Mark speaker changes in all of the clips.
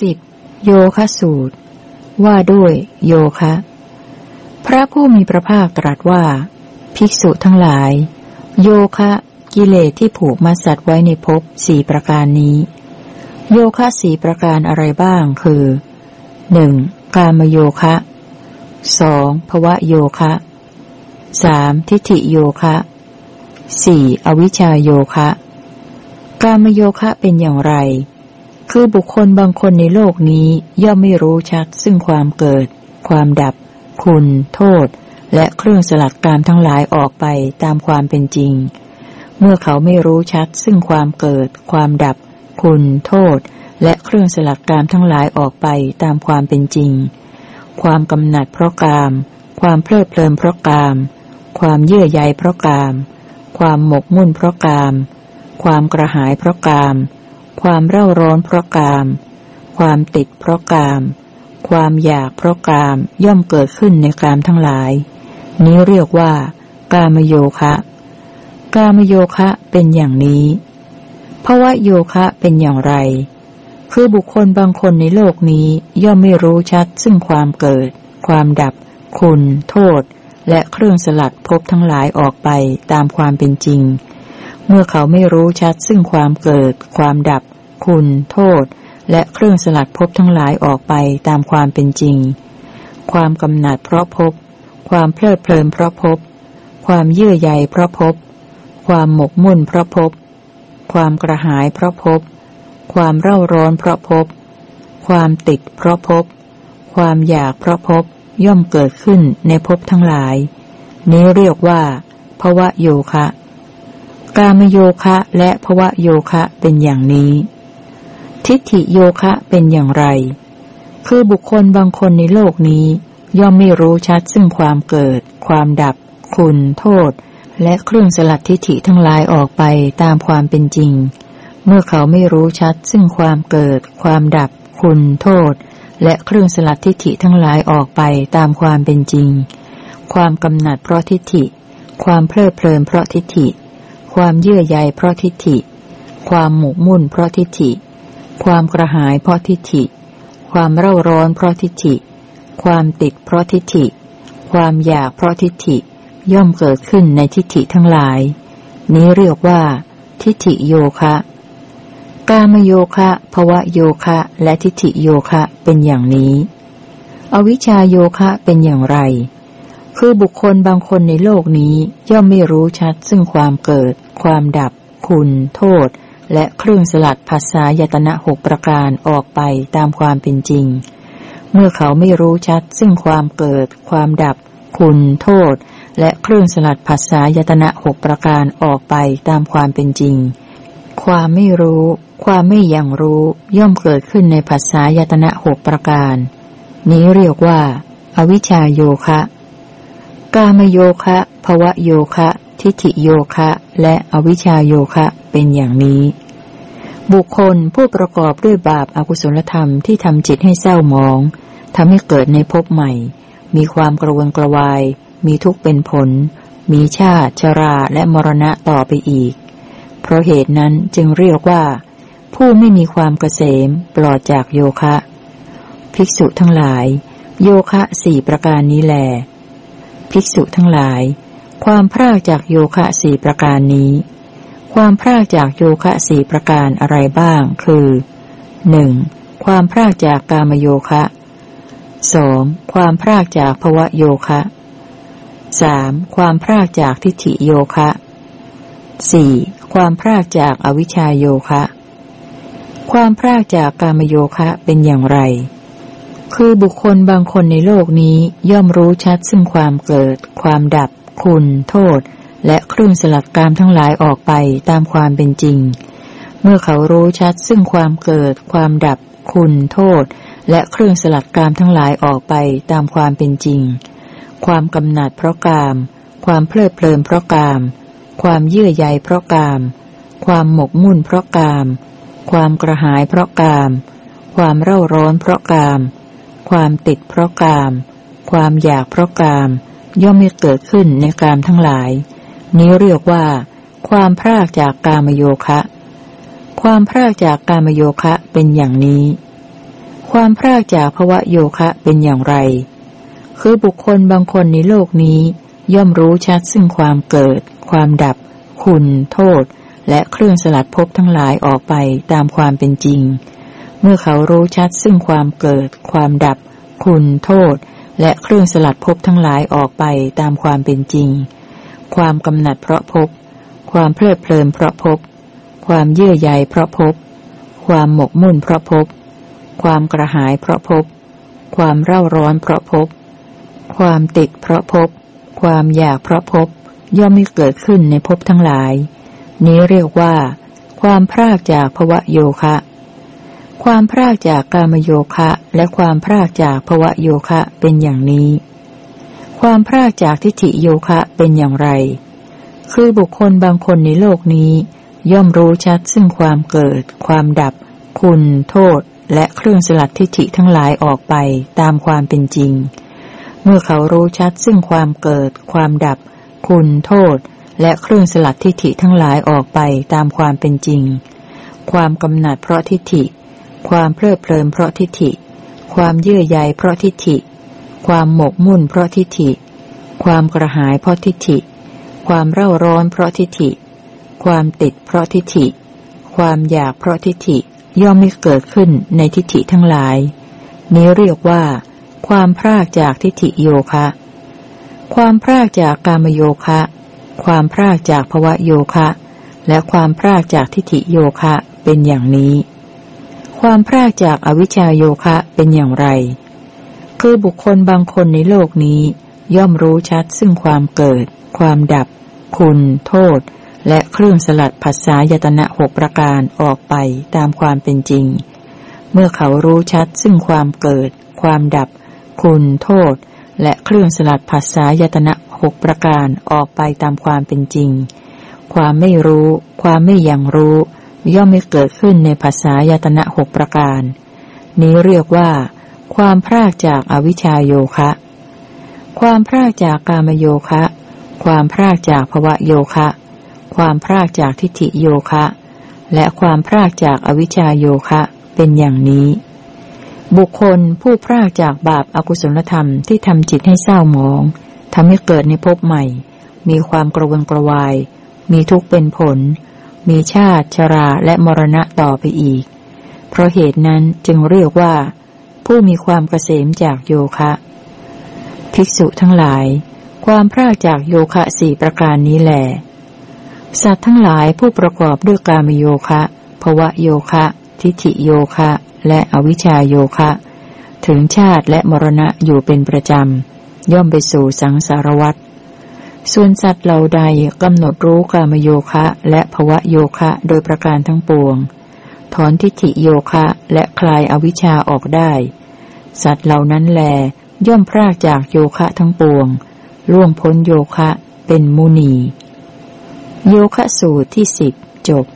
Speaker 1: สิบโยคะสูตร ว่าด้วยโยคะ พระผู้มีพระภาคตรัสว่า ภิกษุทั้งหลาย โยคะกิเลสที่ผูกมาสัตว์ไว้ในภพสี่ประการนี้ โยคะสี่ประการอะไรบ้างคือหนึ่งกามโยคะสองภวะโยคะสามทิฏฐิโยคะสี่อวิชชาโยคะกามโยคะเป็นอย่างไร คือบุคคลบางคนในโลกนี้ย่อมไม่รู้ชัดซึ่งความเกิด ความดับ คุณ โทษ และเครื่องสลัดกามทั้งหลายออกไปตามความเป็นจริง เมื่อเขาไม่รู้ชัดซึ่งความเกิด ความดับ คุณ โทษ และเครื่องสลัดกามทั้งหลายออกไปตามความเป็นจริง ความกำหนัดเพราะกาม ความเพลิดเพลินเพราะกาม ความเยื่อใยเพราะกาม ความหมกมุ่นเพราะกาม ความกระหายเพราะกาม ความเร่าร้อนเพราะกาม ความติดเพราะกาม ความอยากเพราะกามย่อมเกิดขึ้นในกามทั้งหลาย นี้เรียกว่า กามโยคะ กามโยคะเป็นอย่างนี้ภาวะโยคะเป็นอย่างไร คือบุคคลบางคนในโลกนี้ย่อมไม่รู้ชัดซึ่งความเกิด ความดับ คุณ โทษ และเครื่องสลัดพบทั้งหลายออกไปตามความเป็นจริง เมื่อเขาไม่รู้ชัดซึ่งความเกิด ความดับ คุณ โทษ และเครื่องสลัดพบทั้งหลายออกไปตามความเป็นจริง ความกำหนัดเพราะพบความเพลิดเพลินเพราะพบความเยื่อใยเพราะพบความหมกมุ่นเพราะพบความกระหายเพราะพบความเร่าร้อนเพราะพบความติดเพราะพบความอยากเพราะพบย่อมเกิดขึ้นในภพทั้งหลาย นี้เรียกว่าภวะโยคะ กามโยคะและภวะโยคะเป็นอย่างนี้ ทิฏฐิโยคะเป็นอย่างไร คือบุคคลบางคนในโลกนี้ ย่อมไม่รู้ชัดซึ่งความเกิด ความดับ คุณ โทษ และเครื่องสลัดทิฏฐิทั้งหลายออกไปตามความเป็นจริง เมื่อเขาไม่รู้ชัดซึ่งความเกิด ความดับ คุณ โทษ และเครื่องสลัดทิฏฐิทั้งหลายออกไปตามความเป็นจริง ความกำหนัดเพราะทิฏฐิ ความเพลิดเพลินเพราะทิฏฐิ ความเยื่อใยเพราะทิฏฐิ ความหมกมุ่นเพราะทิฏฐิ ความกระหายเพราะทิฏฐิ ความเร่าร้อนเพราะทิฏฐิ ความติดเพราะทิฏฐิ ความอยากเพราะทิฏฐิ ย่อมเกิดขึ้นในทิฏฐิทั้งหลาย นี้เรียกว่า ทิฏฐิโยคะ กามโยคะภวะโยคะ และทิฏฐิโยคะเป็นอย่างนี้ อวิชาโยคะเป็นอย่างไร คือบุคคลบางคนในโลกนี้ย่อมไม่รู้ชัดซึ่งความเกิด ความดับ คุณ โทษ และเครื่องสลัดภาษายตนะหกประการออกไปตามความเป็นจริง เมื่อเขาไม่รู้ชัดซึ่งความเกิด ความดับ คุณ โทษ และเครื่องสลัดภาษายตนะหกประการออกไปตามความเป็นจริง ความไม่รู้ ความไม่ยังรู้ย่อมเกิดขึ้นในภาษายตนะหกประการ นี้เรียกว่า อวิชชาโยคะ กามโยคะภวะโยคะ ทิฏฐิโยคะและอวิชชาโยคะเป็นอย่างนี้ บุคคลผู้ประกอบด้วยบาปอากุศลธรรมที่ทำจิตให้เศร้าหมองทำให้เกิดในภพใหม่ มีความกระวนกระวาย มีทุกข์เป็นผล มีชาติชราและมรณะต่อไปอีก เพราะเหตุนั้นจึงเรียกว่า ผู้ไม่มีความเกษมปลอดจากโยคะ ภิกษุทั้งหลาย โยคะสี่ประการนี้แหลภิกษุทั้งหลาย ความพรากจากโยคะสี่ประการนี้ ความพรากจากโยคะสี่ประการอะไรบ้าง คือหนึ่งความพรากจากกามโยคะสองความพรากจากภวะโยคะสามความพรากจากทิฏฐิโยคะสี่ความพรากจากอวิชชาโยคะ ความพรากจากกามโยคะเป็นอย่างไร คือบุคคลบางคนในโลกนี้ย่อมรู้ชัดซึ่งความเกิด ความดับ คุณ โทษ และเครื่องสลัดกามทั้งหลายออกไปตามความเป็นจริง เมื่อเขารู้ชัดซึ่งความเกิด ความดับ คุณ โทษ และเครื่องสลัดกามทั้งหลายออกไปตามความเป็นจริง ความกำหนัดเพราะกาม ความเพลิดเพลินเพราะกาม ความเยื่อใยเพราะกาม ความหมกมุ่นเพราะกาม ความกระหายเพราะกาม ความเร่าร้อนเพราะกาม ความติดเพราะกาม ความอยากเพราะกาม ย่อมไม่เกิดขึ้นในกามทั้งหลาย นี้เรียกว่า ความพรากจากกามโยคะ ความพรากจากกามโยคะเป็นอย่างนี้ ความพรากจากภวะโยคะเป็นอย่างไร คือบุคคลบางคนในโลกนี้ ย่อมรู้ชัดซึ่งความเกิด ความดับ คุณ โทษ และเครื่องสลัดภพทั้งหลายออกไปตามความเป็นจริง เมื่อเขารู้ชัดซึ่งความเกิด ความดับ คุณ โทษ และเครื่องสลัดภพทั้งหลายออกไปตามความเป็นจริง ความกำหนัดเพราะภพ ความเพลิดเพลินเพราะภพ ความเยื่อใยเพราะภพ ความหมกมุ่นเพราะภพ ความกระหายเพราะภพ ความเร่าร้อนเพราะภพ ความติดเพราะภพ ความอยากเพราะภพ ย่อมไม่เกิดขึ้นในภพทั้งหลาย นี้เรียกว่า ความพรากจากภวะโยคะ ความพรากจากกามโยคะและความพรากจากภวะโยคะเป็นอย่างนี้ ความพรากจากทิฏฐิโยคะเป็นอย่างไร คือบุคคลบางคนในโลกนี้ ย่อมรู้ชัดซึ่งความเกิด ความดับ คุณ โทษ และเครื่องสลัดทิฏฐิทั้งหลายออกไปตามความเป็นจริง เมื่อเขารู้ชัดซึ่งความเกิด ความดับ คุณ โทษ และเครื่องสลัดทิฏฐิทั้งหลายออกไปตามความเป็นจริง ความกำหนัดเพราะทิฏฐิ ความเพลิดเพลินเพราะทิฏฐิ ความเยื่อใยเพราะทิฏฐิ ความหมกมุ่นเพราะทิฏฐิ ความกระหายเพราะทิฏฐิ ความเร่าร้อนเพราะทิฏฐิ ความติดเพราะทิฏฐิ ความอยากเพราะทิฏฐิย่อมไม่เกิดขึ้นในทิฏฐิทั้งหลาย นี้เรียกว่า ความพรากจากทิฏฐิโยคะ ความพรากจากกามโยคะ ความพรากจากภวะโยคะ และความพรากจากทิฏฐิโยคะเป็นอย่างนี้ ความพรากจากอวิชชาโยคะเป็นอย่างไร คือบุคคลบางคนในโลกนี้ ย่อมรู้ชัดซึ่งความเกิด ความดับ คุณ โทษ และเครื่องสลัดภาษายตนะหกประการออกไปตามความเป็นจริง เมื่อเขารู้ชัดซึ่งความเกิด ความดับ คุณ โทษ และเครื่องสลัดภาษายตนะหกประการออกไปตามความเป็นจริง ความไม่รู้ ความไม่อยังรู้ ย่อมไม่เกิดขึ้นในภาษายตนะหกประการ นี้เรียกว่า ความพรากจากอวิชชาโยคะ ความพรากจากกามโยคะ ความพรากจากภวะโยคะ ความพรากจากทิฏฐิโยคะ และความพรากจากอวิชชาโยคะเป็นอย่างนี้ บุคคลผู้พรากจากบาปอากุศลธรรมที่ทำจิตให้เศร้าหมองทำให้เกิดในภพใหม่ มีความกระวนกระวาย มีทุกข์เป็นผล มีชาติชราและมรณะต่อไปอีก เพราะเหตุนั้นจึงเรียกว่า ผู้มีความเกษมจากโยคะ ภิกษุทั้งหลาย ความพรากจากโยคะสี่ประการนี้แหละสัตว์ทั้งหลายผู้ประกอบด้วยกามโยคะภวะโยคะ ทิฏฐิโยคะ และอวิชชาโยคะ ถึงชาติและมรณะอยู่เป็นประจำ ย่อมไปสู่สังสารวัฏ ส่วนสัตว์เหล่าใดกำหนดรู้กามโยคะและภวะโยคะโดยประการทั้งปวง ถอนทิฏฐิโยคะและคลายอวิชชาออกได้ สัตว์เหล่านั้นแล ย่อมพรากจากโยคะทั้งปวง ล่วงพ้นโยคะเป็นมุนี โยคะสูตรที่สิบจบ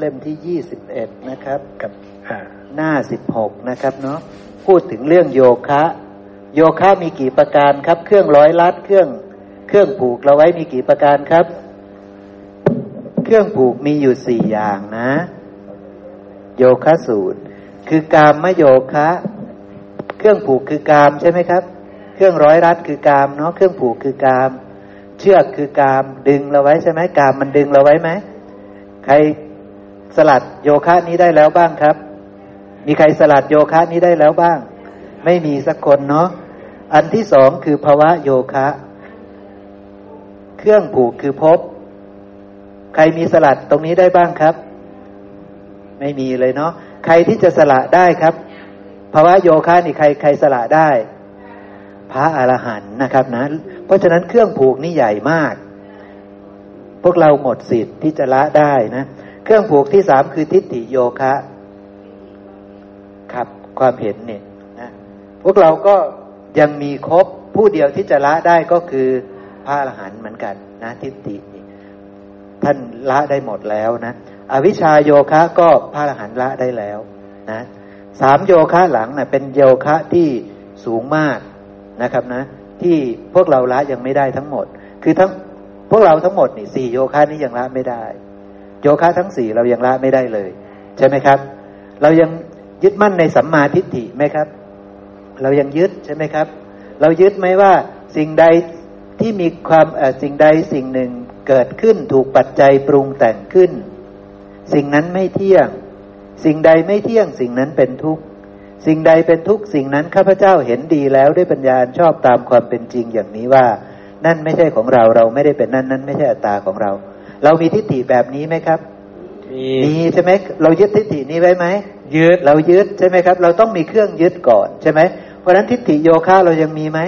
Speaker 2: เล่มที่ยี่สิบเอ็ดนะครับ กับหน้าสิบหกนะครับเนาะพูดถึงเรื่องโยคะ โยคะมีกี่ประการครับ เครื่องร้อยลัดเครื่อง เครื่องผูกเราไว้มีกี่ประการครับ เครื่องผูกมีอยู่สี่อย่างนะ โยคะสูตร คือกามมโยคะ เครื่องผูกคือกามใช่ไหมครับ เครื่องร้อยรัดคือกามเนาะเครื่องผูกคือกาม เชือกคือกามดึงเราไว้ใช่ไหมกามมันดึงเราไว้ไหมใครสลัดโยคะนี้ได้แล้วบ้างครับ มีใครสลัดโยคะนี้ได้แล้วบ้าง ไม่มีสักคนเนาะ อันที่สองคือภาวะโยคะ เครื่องผูกคือพบ ใครมีสลัดตรงนี้ได้บ้างครับ ไม่มีเลยเนาะใครที่จะสละได้ครับภาวะโยคะนี่ใครใครสละได้ พระอรหันต์นะครับนะ เพราะฉะนั้นเครื่องผูกนี่ใหญ่มาก พวกเราหมดสิทธิ์ที่จะละได้นะ เครื่องผูกที่สามคือทิฏฐิโยคะ ครับความเห็นเนี่ยนะพวกเราก็ ยังมีครบผู้เดียวที่จะละได้ก็คือพระอรหันต์เหมือนกันนะทิฏฐิท่านละได้หมดแล้วนะอวิชาโยคะก็พระอรหันต์ละได้แล้วนะสามโยคะหลังนะ่ะเป็นโยคะที่สูงมากนะครับนะ ที่พวกเราละยังไม่ได้ทั้งหมด คือทั้งพวกเราทั้งหมดนี่สี่โยคะนี้ยังละไม่ได้ โยคะทั้งสี่เรายังละไม่ได้เลย ใช่ไหมครับ เรายังยึดมั่นในสัมมาทิฏฐิไหมครับ เรายังยึดใช่ไหมครับ เรายึดไหมว่าสิ่งใดที่มีความสิ่งใดสิ่งหนึ่งเกิดขึ้นถูกปัจจัยปรุงแต่งขึ้น สิ่งนั้นไม่เที่ยง สิ่งใดไม่เที่ยงสิ่งนั้นเป็นทุกข์สิ่งใดเป็นทุกข์สิ่งนั้นข้าพเจ้าเห็นดีแล้วด้วยปัญญาชอบตามความเป็นจริงอย่างนี้ว่า นั่นไม่ใช่ของเราเราไม่ได้เป็นนั่นนั่นไม่ใช่อัตตาของเรา เรามีทิฏฐิแบบนี้ไหมครับ
Speaker 3: มี
Speaker 2: มีใช่ไหมเรายึดทิฏฐินี้ไว้ไหม
Speaker 3: ยึด
Speaker 2: เรายึดใช่ไหมครับ เราต้องมีเครื่องยึดก่อนใช่ไหมเพ ราะฉะนั้นทิฏฐิโยคะเรายังมีไหม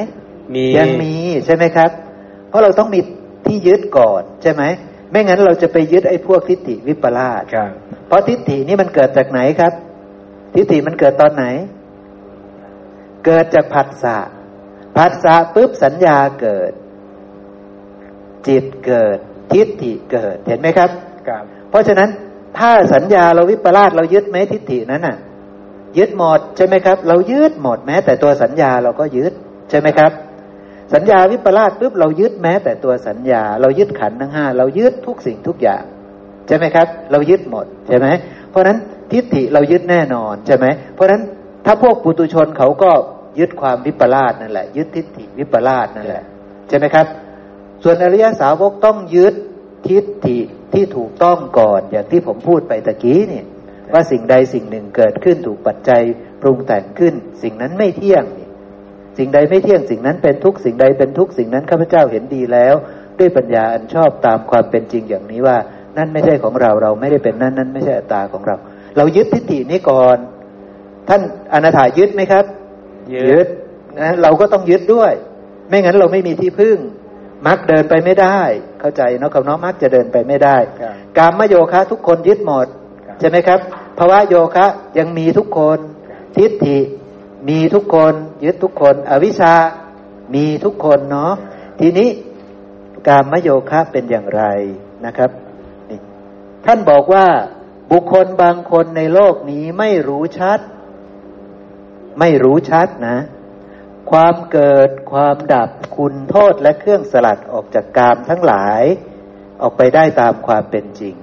Speaker 3: มี
Speaker 2: ยังมีใช่ไหมครับ เพราะเราต้องมีที่ยึดก่อนใช่ไหมไม่งั้นเราจะไปยึดไอ้พวกทิฏฐิวิปลาสเพราะทิฏฐินี้มันเกิดจากไหนครับ ทิฏฐิมันเกิดตอนไหน เกิดจากผัสสะผัสสะปุ๊บสัญญาเกิด จิตเกิด ทิฏฐิเกิดเห็นไหมครับ
Speaker 3: ครับ
Speaker 2: เพราะฉะนั้นถ้าสัญญาเราวิปลาสเรายึดไหมทิฏฐินั้นน่ะ ยึดหมดใช่ไหมครับ เรายึดหมดแม้ แต่ตัวสัญญาเราก็ยึดใช่ไหมครับ สัญญาวิปลาสปุ๊บเรายึดแม้ แต่ตัวสัญญา เรายึดขันทั้งห้าเรายึดทุกสิ่งทุกอย่างใช่ไหมครับ เรายึดหมดใช่ไหมเพราะฉะนั้นทิฏฐิเรายึดแน่นอนใช่ไหมเพราะฉะนั้นถ้าพวกปุตุชนเขาก็ยึดความวิปลาสนั่นแหละ ยึดทิฏฐิวิปลาสนั่นแหละใช่ไหมครับ ส่วนอริยสาวกต้องยึดทิฏฐิที่ถูกต้องก่อนอย่างที่ผมพูดไปตะกี้เนี่ย ว่าสิ่งใดสิ่งหนึ่งเกิดขึ้นถูกปัจจัยปรุงแต่งขึ้น สิ่งนั้นไม่เที่ยงสิ่งใดไม่เที่ยงสิ่งนั้นเป็นทุกสิ่งใดเป็นทุกสิ่งนั้นข้าพเจ้าเห็นดีแล้ว ด้วยปัญญาอันชอบตามความเป็นจริงอย่างนี้ว่า นั่นไม่ใช่ของเราเราไม่ได้เป็นนั่นนั่นไม่ใช่อัตตาของเรา เรายึดทิฏฐินี้ก่อน ท่านอนาถายึดไหมครับ ยึดนะเราก็ต้องยึดด้วย ไม่งั้นเราไม่มีที่พึ่งมักเดินไปไม่ได้ เข้าใจเนาะกับน้องมักจะเดินไปไม่ได้ การมโยคะทุกคนยึดหมด ใช่ไหมครับภาวะโยคะยังมีทุกคน ทิฏฐิมีทุกคนยึดทุกคน อวิชชามีทุกคนเนาะทีนี้การมโยคะเป็นอย่างไรนะครับท่านบอกว่าบุคคลบางคนในโลกนี้ไม่รู้ชัด ไม่รู้ชัดนะ ความเกิดความดับคุณโทษและเครื่องสลัดออกจากกามทั้งหลาย ออกไปได้ตามความเป็นจริง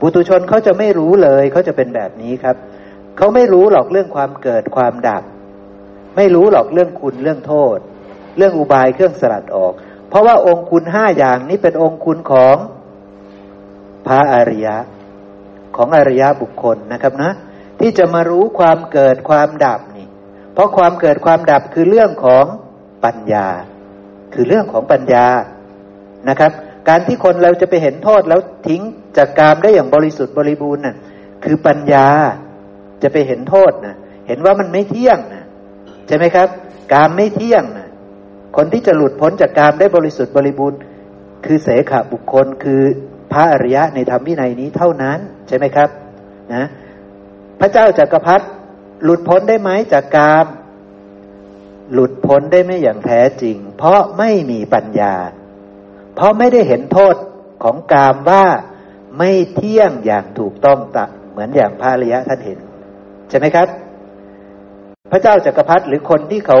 Speaker 2: ปุตุชนเขาจะไม่รู้เลยเขาจะเป็นแบบนี้ครับเขาไม่รู้หรอกเรื่องความเกิดความดับ ไม่รู้หรอกเรื่องคุณเรื่องโทษ เรื่องอุบายเครื่องสลัดออก เพราะว่าองค์คุณห้าอย่างนี้เป็นองค์คุณของพระอริยะของอริยะบุคคลนะครับนะ ที่จะมารู้ความเกิดความดับนี่ เพราะความเกิดความดับคือเรื่องของปัญญา คือเรื่องของปัญญานะครับ การที่คนเราจะไปเห็นโทษแล้วทิ้งจากกามได้อย่างบริสุทธิ์บริบูรณ์น่ะคือปัญญาจะไปเห็นโทษนะเห็นว่ามันไม่เที่ยงนะใช่ไหมครับ กามไม่เที่ยงนะคนที่จะหลุดพ้นจากกามได้บริสุทธิ์บริบูรณ์ คือเสขบุคคลคือพระอริยะในธรรมวินัยนี้เท่านั้นใช่ไหมครับนะพระเจ้าจากักรพรรดิหลุดพ้นได้ไหมจากกาม หลุดพ้นได้ไม่อย่างแท้จริง เพราะไม่มีปัญญา เพราะไม่ได้เห็นโทษของกามว่าไม่เที่ยงอย่างถูกต้องตะเหมือนอย่างพระริยะท่านเห็น ใช่ไหมครับ พระเจ้าจากักรพรรดิหรือคนที่เขา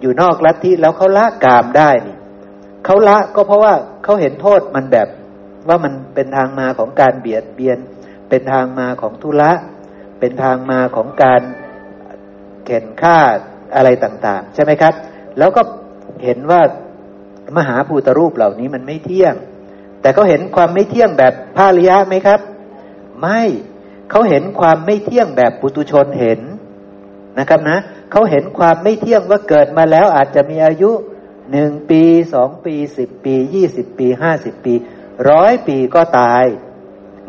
Speaker 2: อยู่นอกลัทธิแล้วเขาละกามได้นี่เขาละก็เพราะว่าเขาเห็นโทษมันแบบว่ามันเป็นทางมาของการเบียดเบียน เป็นทางมาของทุละเป็นทางมาของการเข็นฆ่าอะไรต่าง ๆ ใช่ไหมครับ แล้วก็เห็นว่า มหาภูตรูปเหล่านี้มันไม่เที่ยง แต่เขาเห็นความไม่เที่ยงแบบพาริยะไหมครับ ไม่เขาเห็นความไม่เที่ยงแบบปุตุชนเห็นนะครับนะเขาเห็นความไม่เที่ยงว่าเกิดมาแล้วอาจจะมีอายุหนึ่งปีสองปีสิบปียี่สิบปีห้าสิบปีร้อยปีก็ตาย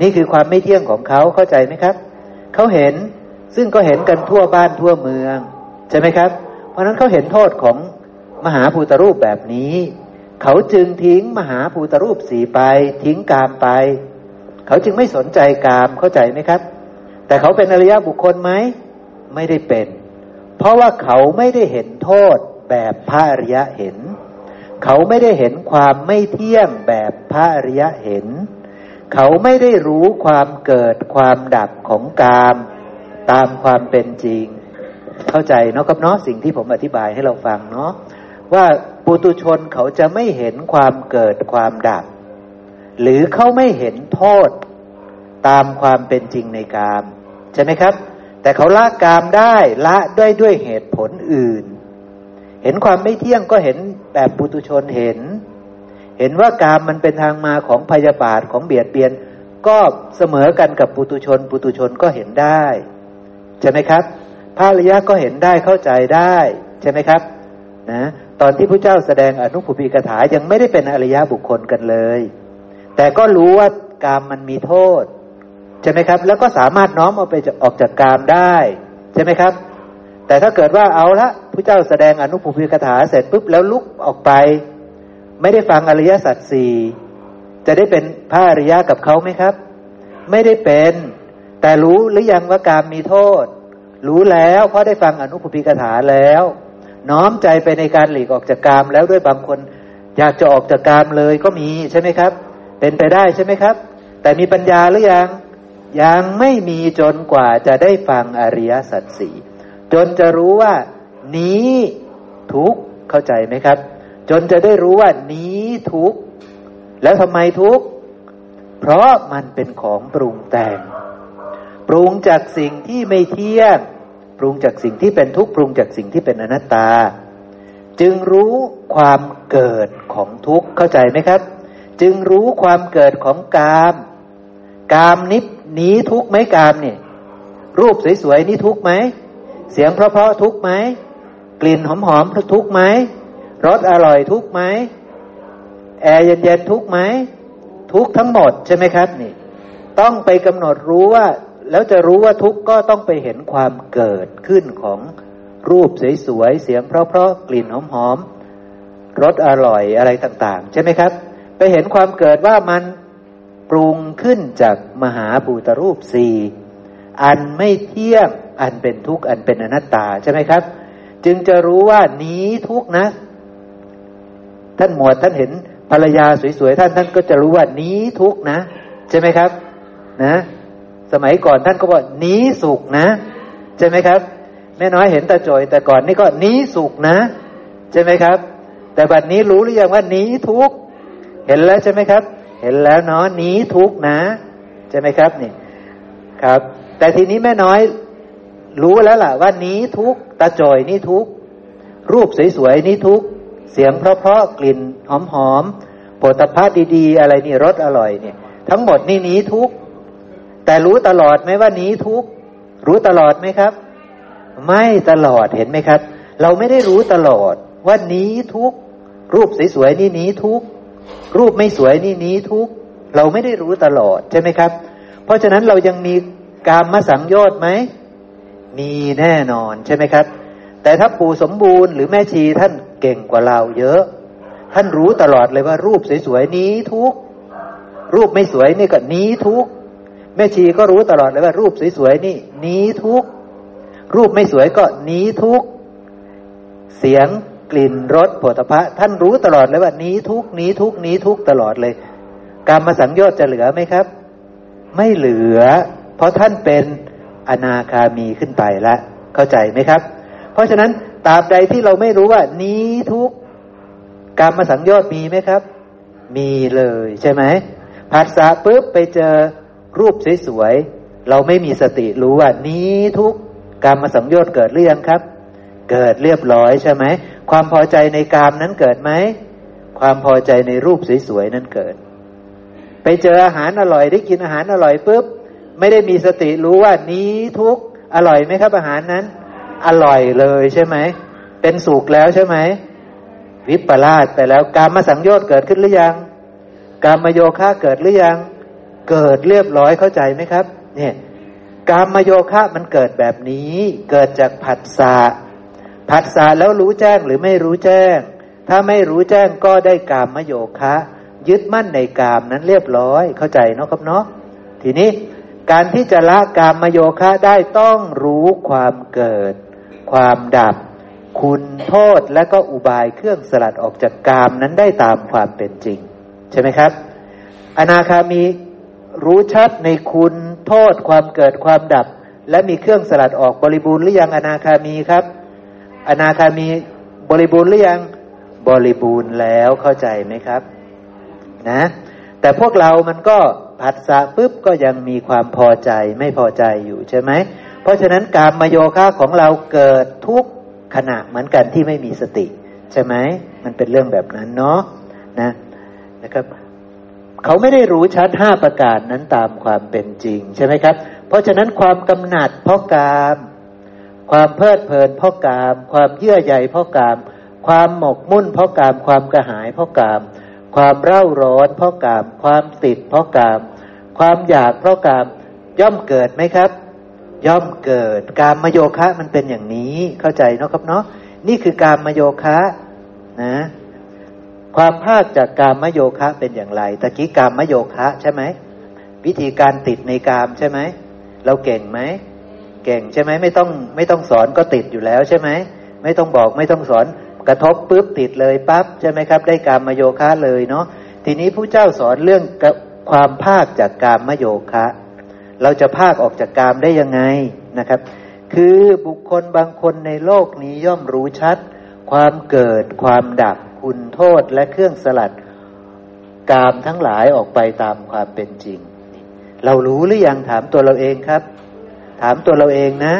Speaker 2: นี่คือความไม่เที่ยงของเขาเข้าใจไหมครับเขาเห็นซึ่งก็เห็นกันทั่วบ้านทั่วเมือง ใช่ไหมครับ เพราะนั้นเขาเห็นโทษของมหาภูตรูปแบบนี้ เขาจึงทิ้งมหาภูตรูปสีไป ทิ้งกามไป เขาจึงไม่สนใจกามเข้าใจไหมครับ แต่เขาเป็นอริยบุคคลไหมไม่ได้เป็น เพราะว่าเขาไม่ได้เห็นโทษแบบพระอริยะเห็น เขาไม่ได้เห็นความไม่เที่ยงแบบพระอริยะเห็น เขาไม่ได้รู้ความเกิดความดับของกามตามความเป็นจริง เข้าใจเนาะครับเนาะสิ่งที่ผมอธิบายให้เราฟังเนาะว่า ปุตุชนเขาจะไม่เห็นความเกิดความดับ หรือเขาไม่เห็นโทษตามความเป็นจริงในกาม ใช่ไหมครับ แต่เขาละกามได้ละด้วยด้วยเหตุผลอื่น เห็นความไม่เที่ยงก็เห็นแบบปุตุชนเห็น เห็นว่ากามมันเป็นทางมาของพยาบาทของเบียดเบียน ก็เสมอกันกับปุตุชน ปุตุชนก็เห็นได้ ใช่ไหมครับพระรยะก็เห็นได้เข้าใจได้ ใช่ไหมครับ นะ ตอนที่พระเจ้าแสดงอนุภูปิกถายังไม่ได้เป็นอริยะบุคคลกันเลย แต่ก็รู้ว่ากามมันมีโทษใช่ไหมครับ แล้วก็สามารถน้อมเอาไปออกจากกามได้ใช่ไหมครับ แต่ถ้าเกิดว่าเอาละพระเจ้าแสดงอนุภูมิคาถาเสร็จปุ๊บแล้วลุกออกไป ไม่ได้ฟังอริยสัจสี่จะได้เป็นพระอริยะกับเขาไหมครับ ไม่ได้เป็น แต่รู้หรือยังว่ากามมีโทษ รู้แล้วเพราะได้ฟังอนุภูมิคาถาแล้ว น้อมใจไปในการหลีกออกจากกามแล้วด้วยบางคน อยากจะออกจากกามเลยก็มีใช่ไหมครับ เป็นไปได้ใช่ไหมครับ แต่มีปัญญาหรือยังยังไม่มีจนกว่าจะได้ฟังอริยสัจสี่จนจะรู้ว่า นี้ทุกเข้าใจไหมครับ จนจะได้รู้ว่า นี้ทุกแล้วทำไมทุกเพราะมันเป็นของปรุงแต่ง ปรุงจากสิ่งที่ไม่เที่ยง ปรุงจากสิ่งที่เป็นทุกข์ปรุงจากสิ่งที่เป็นอนัตตา จึงรู้ความเกิดของทุกข์เข้าใจไหมครับ จึงรู้ความเกิดของกาม กามนิพนี้ทุกข์ไหมกามเนี่ยรูปสวยๆนี่ทุกข์ไหมเสียงเพราะๆทุกข์ไหมกลิ่นหอมๆทุกข์ไหมรสอร่อยทุกข์ไหมแอร์เย็นๆทุกข์ไหมทุกทั้งหมดใช่ไหมครับนี่ ต้องไปกำหนดรู้ว่า แล้วจะรู้ว่าทุกข์ก็ต้องไปเห็นความเกิดขึ้นของรูปสวยๆ เสียงเพราะๆ กลิ่นหอมๆ รสอร่อยอะไรต่างๆ ใช่ไหมครับ ไปเห็นความเกิดว่ามันปรุงขึ้นจากมหาภูตรูปสี่อันไม่เที่ยง อันเป็นทุกข์ อันเป็นอนัตตาใช่ไหมครับ จึงจะรู้ว่านี้ทุกข์นะ ท่านหมวดท่านเห็นภรรยาสวยๆ ท่านท่านก็จะรู้ว่านี้ทุกข์นะ ใช่ไหมครับ นะ สมัยก่อนท่านก็บอกนี้สุขนะ ใช่ไหมครับแม่น้อยเห็นตาจอยแต่ก่อนนี่ก็นี้สุขนะ ใช่ไหมครับ แต่บัดนี้รู้หรือยังว่านี้ทุกเห็นแล้วใช่ไหมครับ เห็นแล้วเนาะนี้ทุกนะใช่ไหมครับนี่ครับ แต่ทีนี้แม่น้อยรู้แล้วล่ะว่านี้ทุกตาจอยนี่ทุกรูปสวยๆนี่ทุกเสียงเพราะๆกลิ่นหอมๆโผฏฐะดีๆ อะไรนี่รสอร่อยเนี่ย ทั้งหมดนี่นี้ทุก แต่รู้ตลอดไหมว่านี้ทุกรู้ตลอดไหมครับ ไม่ตลอดเห็นไหมครับ เราไม่ได้รู้ตลอดว่านี้ทุกรูปสวยๆนี่นี้ทุกรูปไม่สวยนี่นี้ทุกเราไม่ได้รู้ตลอดใช่ไหมครับ เพราะฉะนั้นเรายังมีการมาสังโยชน์ไหมมีแน่นอนใช่ไหมครับ แต่ถ้าปู่สมบูรณ์หรือแม่ชีท่านเก่งกว่าเราเยอะ ท่านรู้ตลอดเลยว่ารูปสวยๆนี้ทุกรูปไม่สวยนี่ก็นี้ทุก แม่ชีก็รู้ตลอดเลยว่า รูปสวยๆนี่หนีทุกรูปไม่สวยก็หนีทุกเสียงกลิ่นรสผลิตภัณฑ์ท่านรู้ตลอดเลยว่าหนีทุกหนีทุกหนีทุกตลอดเลยการมาสังโยชน์จะเหลือไหมครับ ไม่เหลือ เพราะท่านเป็นอนาคามีขึ้นไปแล้วเข้าใจไหมครับ เพราะฉะนั้นตราบใดที่เราไม่รู้ว่า นี้ทุกการมาสังโยชน์มีไหมครับ มีเลยใช่ไหมผัสสะปุ๊บไปเจอ รูปสวยๆเราไม่มีสติรู้ว่านี้ทุกการมาสังโยชน์เกิดหรือยังครับ เกิดเรียบร้อยใช่ไหมความพอใจในกามนั้นเกิดไหมความพอใจในรูปสวยๆนั้นเกิด ไปเจออาหารอร่อยได้กินอาหารอร่อยปุ๊บไม่ได้มีสติรู้ว่านี้ทุกอร่อยไหมครับอาหารนั้น อร่อยเลยใช่ไหมเป็นสุขแล้วใช่ไหมวิปลาสไปแล้ว การมาสังโยชน์เกิดขึ้นหรือยัง การมาโยคะเกิดหรือยัง เกิดเรียบร้อยเข้าใจไหมครับ เนี่ยการมโยคะมันเกิดแบบนี้ เกิดจากผัสสะผัสสะแล้วรู้แจ้งหรือไม่รู้แจ้ง ถ้าไม่รู้แจ้งก็ได้กามมโยคะ ยึดมั่นในกามนั้นเรียบร้อยเข้าใจเนาะครับเนาะทีนี้การที่จะละกามโยคะได้ต้องรู้ความเกิด ความดับ คุณโทษและก็อุบายเครื่องสลัดออกจากกามนั้นได้ตามความเป็นจริง ใช่ไหมครับ อนาคามี รู้ชัดในคุณโทษความเกิดความดับ และมีเครื่องสลัดออกบริบูรณ์หรือยังอนาคามีครับ อนาคามีบริบูรณ์หรือยังบริบูรณ์แล้วเข้าใจไหมครับ นะ แต่พวกเรามันก็ผัสสะปุ๊บก็ยังมีความพอใจไม่พอใจอยู่ใช่ไหมเพราะฉะนั้นการมโยคะของเราเกิดทุกขณะเหมือนกันที่ไม่มีสติ ใช่ไหมมันเป็นเรื่องแบบนั้นเนาะนะนะครับ เขาไม่ได้รู้ชัดห้าประการนั้นตามความเป็นจริงใช่ไหมครับ เพราะฉะนั้นความกำหนัดเพราะกาม ความเพลิดเพลินเพราะกาม ความเยื่อใยเพราะกาม ความหมกมุ่นเพราะกาม ความกระหายเพราะกาม ความเร่าร้อนเพราะกาม ความติดเพราะกาม ความอยากเพราะกาม ย่อมเกิดไหมครับ ย่อมเกิดการมโยคะมันเป็นอย่างนี้เข้าใจเนาะครับเนาะนี่คือการมโยคะนะ ความภาคจากการมโยคะเป็นอย่างไรตะกี้การมโยคะใช่ไหมวิธีการติดในกามใช่ไหมเราเก่งไหมเก่งใช่ไหมไม่ต้องไม่ต้องสอนก็ติดอยู่แล้วใช่ไหมไม่ต้องบอกไม่ต้องสอนกระทบปุ๊บติดเลยปั๊บใช่ไหมครับ ได้การมโยคะเลยเนาะทีนี้ผู้เจ้าสอนเรื่องความภาคจากการมโยคะ เราจะภาคออกจากกามได้ยังไงนะครับ คือบุคคลบางคนในโลกนี้ย่อมรู้ชัด ความเกิดความดับ คุณโทษและเครื่องสลัดกามทั้งหลายออกไปตามความเป็นจริง เรารู้หรือยังถามตัวเราเองครับ ถามตัวเราเองนะ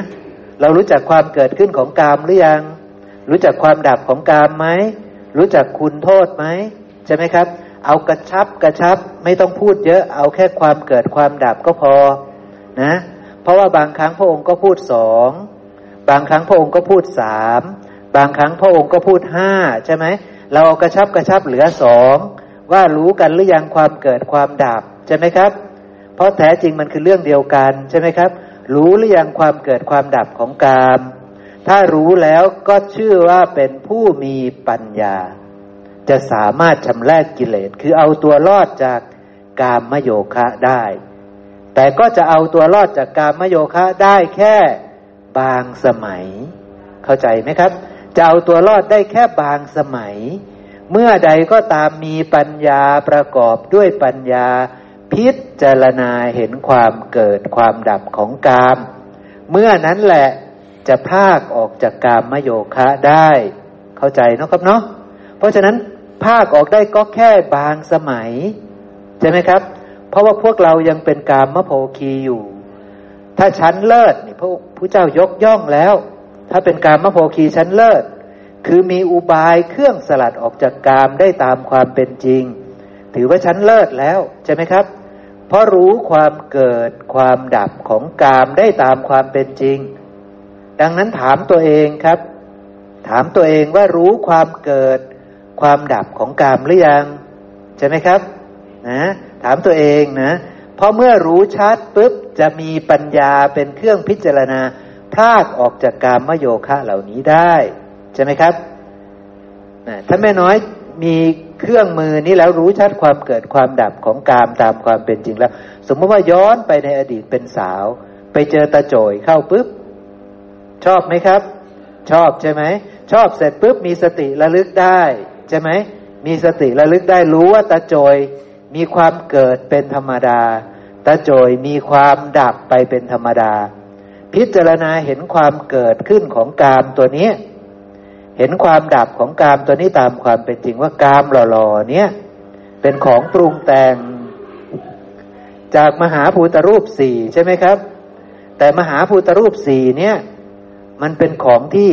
Speaker 2: เรารู้จักความเกิดขึ้นของกามหรือยัง รู้จักความดับของกามไหมรู้จักคุณโทษไหมใช่ไหมครับ เอากระชับกระชับไม่ต้องพูดเยอะเอาแค่ความเกิดความดับก็พอนะ เพราะว่าบางครั้งพระองค์ก็พูดสองบางครั้งพระองค์ก็พูดสามบางครั้งพระองค์ก็พูดห้าใช่ไหม เราเอากระชับกระชับเหลือสองว่ารู้กันหรือยังความเกิดความดับใช่ไหมครับ เพราะแท้จริงมันคือเรื่องเดียวกันใช่ไหมครับ รู้หรือยังความเกิดความดับของกาม ถ้ารู้แล้วก็ชื่อว่าเป็นผู้มีปัญญา จะสามารถชำระกกิเลสคือเอาตัวรอดจากกามมโยคะได้ แต่ก็จะเอาตัวรอดจากกามมโยคะได้แค่บางสมัย เข้าใจไหมครับ จะเอาตัวรอดได้แค่บางสมัย เมื่อใดก็ตามมีปัญญาประกอบด้วยปัญญา พิจารณาเห็นความเกิดความดับของกาม เมื่อนั้นแหละจะพากออกจากกามมโยคะได้ เข้าใจนะครับเนาะเพราะฉะนั้นภาคออกได้ก็แค่บางสมัย ใช่ไหมครับ เพราะว่าพวกเรายังเป็นกามมโภคีอยู่ ถ้าชั้นเลิศนี่พระผู้เจ้ายกย่องแล้ว ถ้าเป็นการมโภคีชั้นเลิศ คือมีอุบายเครื่องสลัดออกจากกามได้ตามความเป็นจริง ถือว่าชั้นเลิศแล้วใช่ไหมครับ เพราะรู้ความเกิดความดับของกามได้ตามความเป็นจริง ดังนั้นถามตัวเองครับ ถามตัวเองว่ารู้ความเกิด ความดับของกามหรือยัง ใช่ไหมครับ นะ ถามตัวเองนะเพราะเมื่อรู้ชัดปุ๊บจะมีปัญญาเป็นเครื่องพิจารณา พลากออกจากการมโยคะเหล่านี้ได้ ใช่ไหมครับถ้าแม่น้อยมีเครื่องมือนี้แล้วรู้ชัดความเกิดความดับของกามตามความเป็นจริงแล้ว สมมติว่าย้อนไปในอดีตเป็นสาว ไปเจอตาโจยเข้าปุ๊บ ชอบไหมครับ ชอบใช่ไหม ชอบเสร็จปุ๊บมีสติระลึกได้ใช่ไหม มีสติระลึกได้รู้ว่าตาโจยมีความเกิดเป็นธรรมดาตาโจยมีความดับไปเป็นธรรมดา พิจารณาเห็นความเกิดขึ้นของกามตัวนี้ เห็นความดับของกามตัวนี้ตามความเป็นจริงว่ากามหล่อๆเนี้ยเป็นของปรุงแต่งจากมหาภูตรูปสี่ใช่ไหมครับ แต่มหาภูตรูปสี่เนี่ย มันเป็นของที่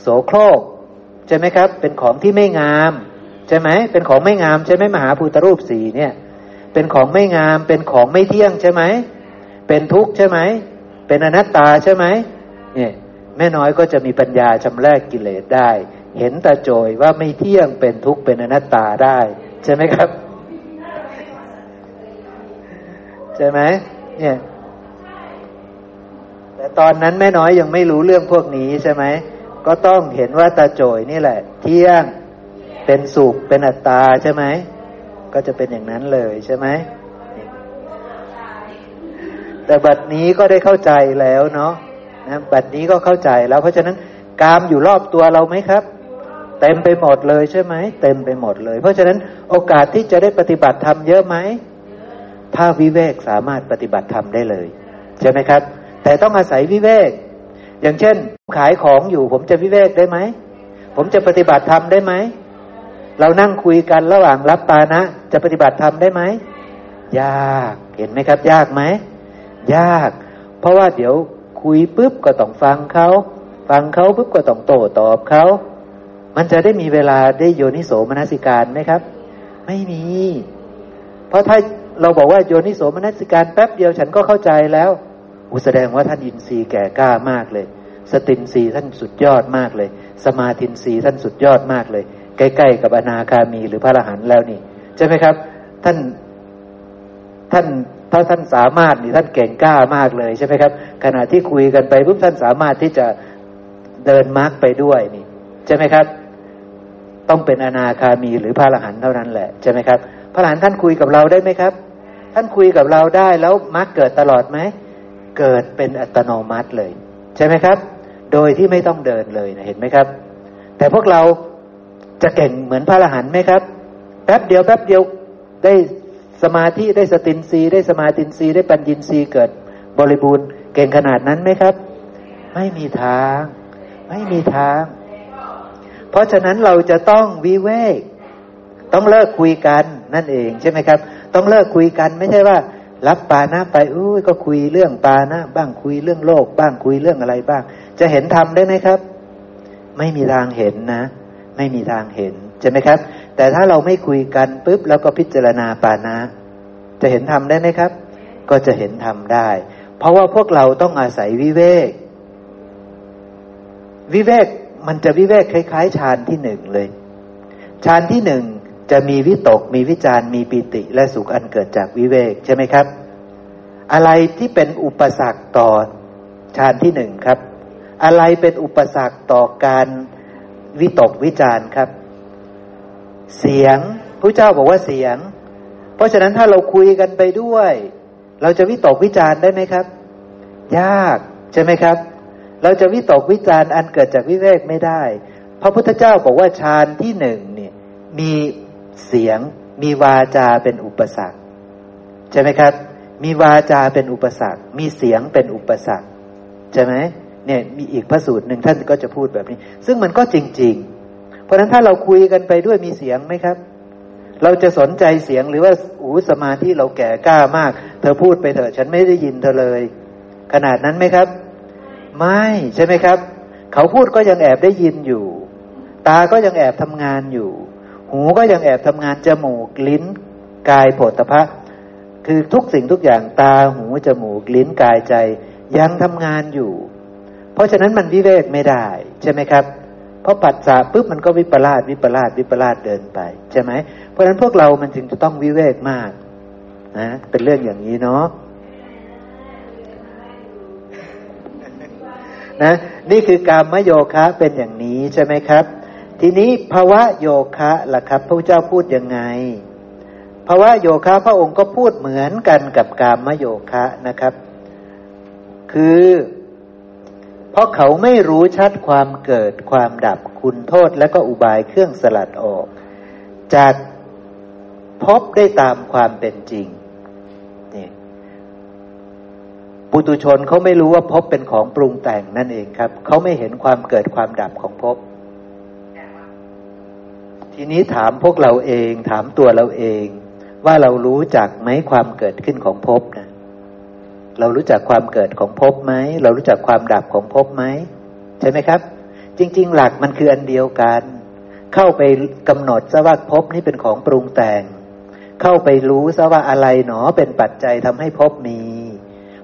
Speaker 2: โสโครกใช่ไหมครับ เป็นของที่ไม่งาม ใช่ไหมเป็นของไม่งามใช่ไหมมหาภูตรูปสี่เนี่ย เป็นของไม่งาม เป็นของไม่เที่ยงใช่ไหมเป็นทุกข์ใช่ไหม เป็นอนัตตาใช่ไหมเนี่ยแม่น้อยก็จะมีปัญญาชำระกกิเลสได้ เห็นตาโจยว่าไม่เที่ยงเป็นทุกข์เป็นอนัตตาได้ ใช่ไหมครับ ใช่ไหมเนี่ยแต่ตอนนั้นแม่น้อยยังไม่รู้เรื่องพวกนี้ใช่ไหมก็ต้องเห็นว่าตาโจยนี่แหละ เที่ยงเป็นสุขเป็นอัตตาใช่ไหมก็จะเป็นอย่างนั้นเลยใช่ไหม แต่บัดนี้ก็ได้เข้าใจแล้วเนาะนะบัดนี้ก็เข้าใจแล้ว เพราะฉะนั้นกามอยู่รอบตัวเราไหมครับ เต็มไปหมดเลยใช่ไหมเต็มไปหมดเลย เพราะฉะนั้นโอกาสที่จะได้ปฏิบัติธรรมเยอะไหมถ้าวิเวกสามารถปฏิบัติธรรมได้เลยใช่ไหมครับ แต่ต้องอาศัยวิเวก อย่างเช่น ขายของอยู่ ผมจะวิเวกได้ไหมผมจะปฏิบัติธรรมได้ไหมเรานั่งคุยกันระหว่างรับปานะ จะปฏิบัติธรรมได้ไหมยากเห็นไหมครับ ยากไหม ยาก เพราะว่าเดี๋ยวคุยปุ๊บก็ต้องฟังเขา ฟังเขาปุ๊บก็ต้องโต้ตอบเขา มันจะได้มีเวลาได้โยนิโสมนสิการไหมครับ ไม่มี เพราะถ้าเราบอกว่าโยนิโสมนสิการแป๊บเดียวฉันก็เข้าใจแล้วอุแสดงว่าท่านอินทรีย์แก่กล้ามากเลย สตินทรีย์ท่านสุดยอดมากเลย สมาธินทรีย์ท่านสุดยอดมากเลย ใกล้ๆกับอนาคามีหรือพระอรหันต์แล้วนี่ใช่ไหมครับ ท่านท่านถ้าท่านสามารถนี่ท่านเก่งกล้ามากเลยใช่ไหมครับ ขณะที่คุยกันไปปุ๊บท่านสามารถที่จะเดินมรรคไปด้วยนี่ใช่ไหมครับ ต้องเป็นอนาคามีหรือพระอรหันต์เท่านั้นแหละใช่ไหมครับ พระอรหันต์ท่านคุยกับเราได้ไหมครับ ท่านคุยกับเราได้แล้วมรรคเกิดตลอดไหมเกิดเป็นอัตโนมัติเลย ใช่ไหมครับ โดยที่ไม่ต้องเดินเลยนะเห็นไหมครับ แต่พวกเราจะเก่งเหมือนพระอรหันต์ไหมครับ แป๊บเดียวแป๊บเดียวได้ สมาธิได้สตินทรีย์ได้สมาธินทรีย์ได้ปัญญินทรีย์เกิด บริบูรณ์เก่งขนาดนั้นไหมครับ ไม่มีทาง ไม่มีทาง เพราะฉะนั้นเราจะต้องวิเวก ต้องเลิกคุยกันนั่นเองใช่ไหมครับ ต้องเลิกคุยกันไม่ใช่ว่า รับปานะไปอุ้ยก็คุยเรื่องปานะบ้างคุยเรื่องโลก บ้างคุยเรื่องอะไรบ้าง จะเห็นธรรมได้ไหมครับ ไม่มีทางเห็นนะ ไม่มีทางเห็นใช่ไหมครับ แต่ถ้าเราไม่คุยกันปุ๊บแล้วก็พิจารณาปานะ จะเห็นธรรมได้ไหมครับ ก็จะเห็นธรรมได้ เพราะว่าพวกเราต้องอาศัยวิเวก วิเวกมันจะวิเวกคล้าย ๆ ฌานที่หนึ่งเลยฌานที่หนึ่งจะมีวิตก มีวิจารมีปิติ และสุขอันเกิดจากวิเวกใช่ไหมครับ อะไรที่เป็นอุปสรรคต่อฌานที่หนึ่งครับ อะไรเป็นอุปสรรคต่อการวิตกวิจารครับ เสียงพระเจ้าบอกว่าเสียง เพราะฉะนั้นถ้าเราคุยกันไปด้วย เราจะวิตกวิจารได้ไหมครับ ยากใช่ไหมครับ เราจะวิตกวิจารอันเกิดจากวิเวกไม่ได้ พระพุทธเจ้าบอกว่าฌานที่หนึ่งเนี่ยมีเสียงมีวาจาเป็นอุปสรรคใช่ไหมครับ มีวาจาเป็นอุปสรรค มีเสียงเป็นอุปสรรคใช่ไหมเนี่ยมีอีกพระสูตรหนึ่งท่านก็จะพูดแบบนี้ ซึ่งมันก็จริง ๆ เพราะฉะนั้นถ้าเราคุยกันไปด้วยมีเสียงไหมครับ เราจะสนใจเสียงหรือว่าอูสมาธิเราแก่กล้ามาก เธอพูดไปเถอะฉันไม่ได้ยินเธอเลย ขนาดนั้นไหมครับ ไม่ใช่ไหมครับ เขาพูดก็ยังแอบได้ยินอยู่ ตาก็ยังแอบทำงานอยู่ หูก็ยังแอบทำงานจมูกลิ้น กายโผฏฐะคือทุกสิ่งทุกอย่างตาหูจมูกลิ้นกายใจยังทำงานอยู่ เพราะฉะนั้นมันวิเวกไม่ได้ ใช่ไหมครับ เพราะปัจจาปุ๊บมันก็วิปลาสวิปลาสวิปลาสเดินไป ใช่ไหม เพราะฉะนั้นพวกเรามันจึงจะต้องวิเวกมากนะเป็นเรื่องอย่างนี้เนาะนะนี่คือการมโยคะเป็นอย่างนี้ใช่ไหมครับ ทีนี้ภาวะโยคะล่ะครับ พระเจ้าพูดยังไงภาวะโยคะพระองค์ก็พูดเหมือนกันกับกามโยคะนะครับ คือ เพราะเขาไม่รู้ชัดความเกิดความดับคุณโทษและก็อุบายเครื่องสลัดออก จากพบได้ตามความเป็นจริงนี่ปุตุชนเขาไม่รู้ว่าพบเป็นของปรุงแต่งนั่นเองครับ เขาไม่เห็นความเกิดความดับของพบ ทีนี้ถามพวกเราเอง ถามตัวเราเอง ว่าเรารู้จักไหมความเกิดขึ้นของภพนะ เรารู้จักความเกิดของภพไหมเรารู้จักความดับของภพไหมใช่ไหมครับ จริง ๆ หลักมันคืออันเดียวกัน เข้าไปกำหนดซะว่าภพนี้เป็นของปรุงแต่ง เข้าไปรู้ซะว่าอะไรหนอเป็นปัจจัยทำให้ภพมี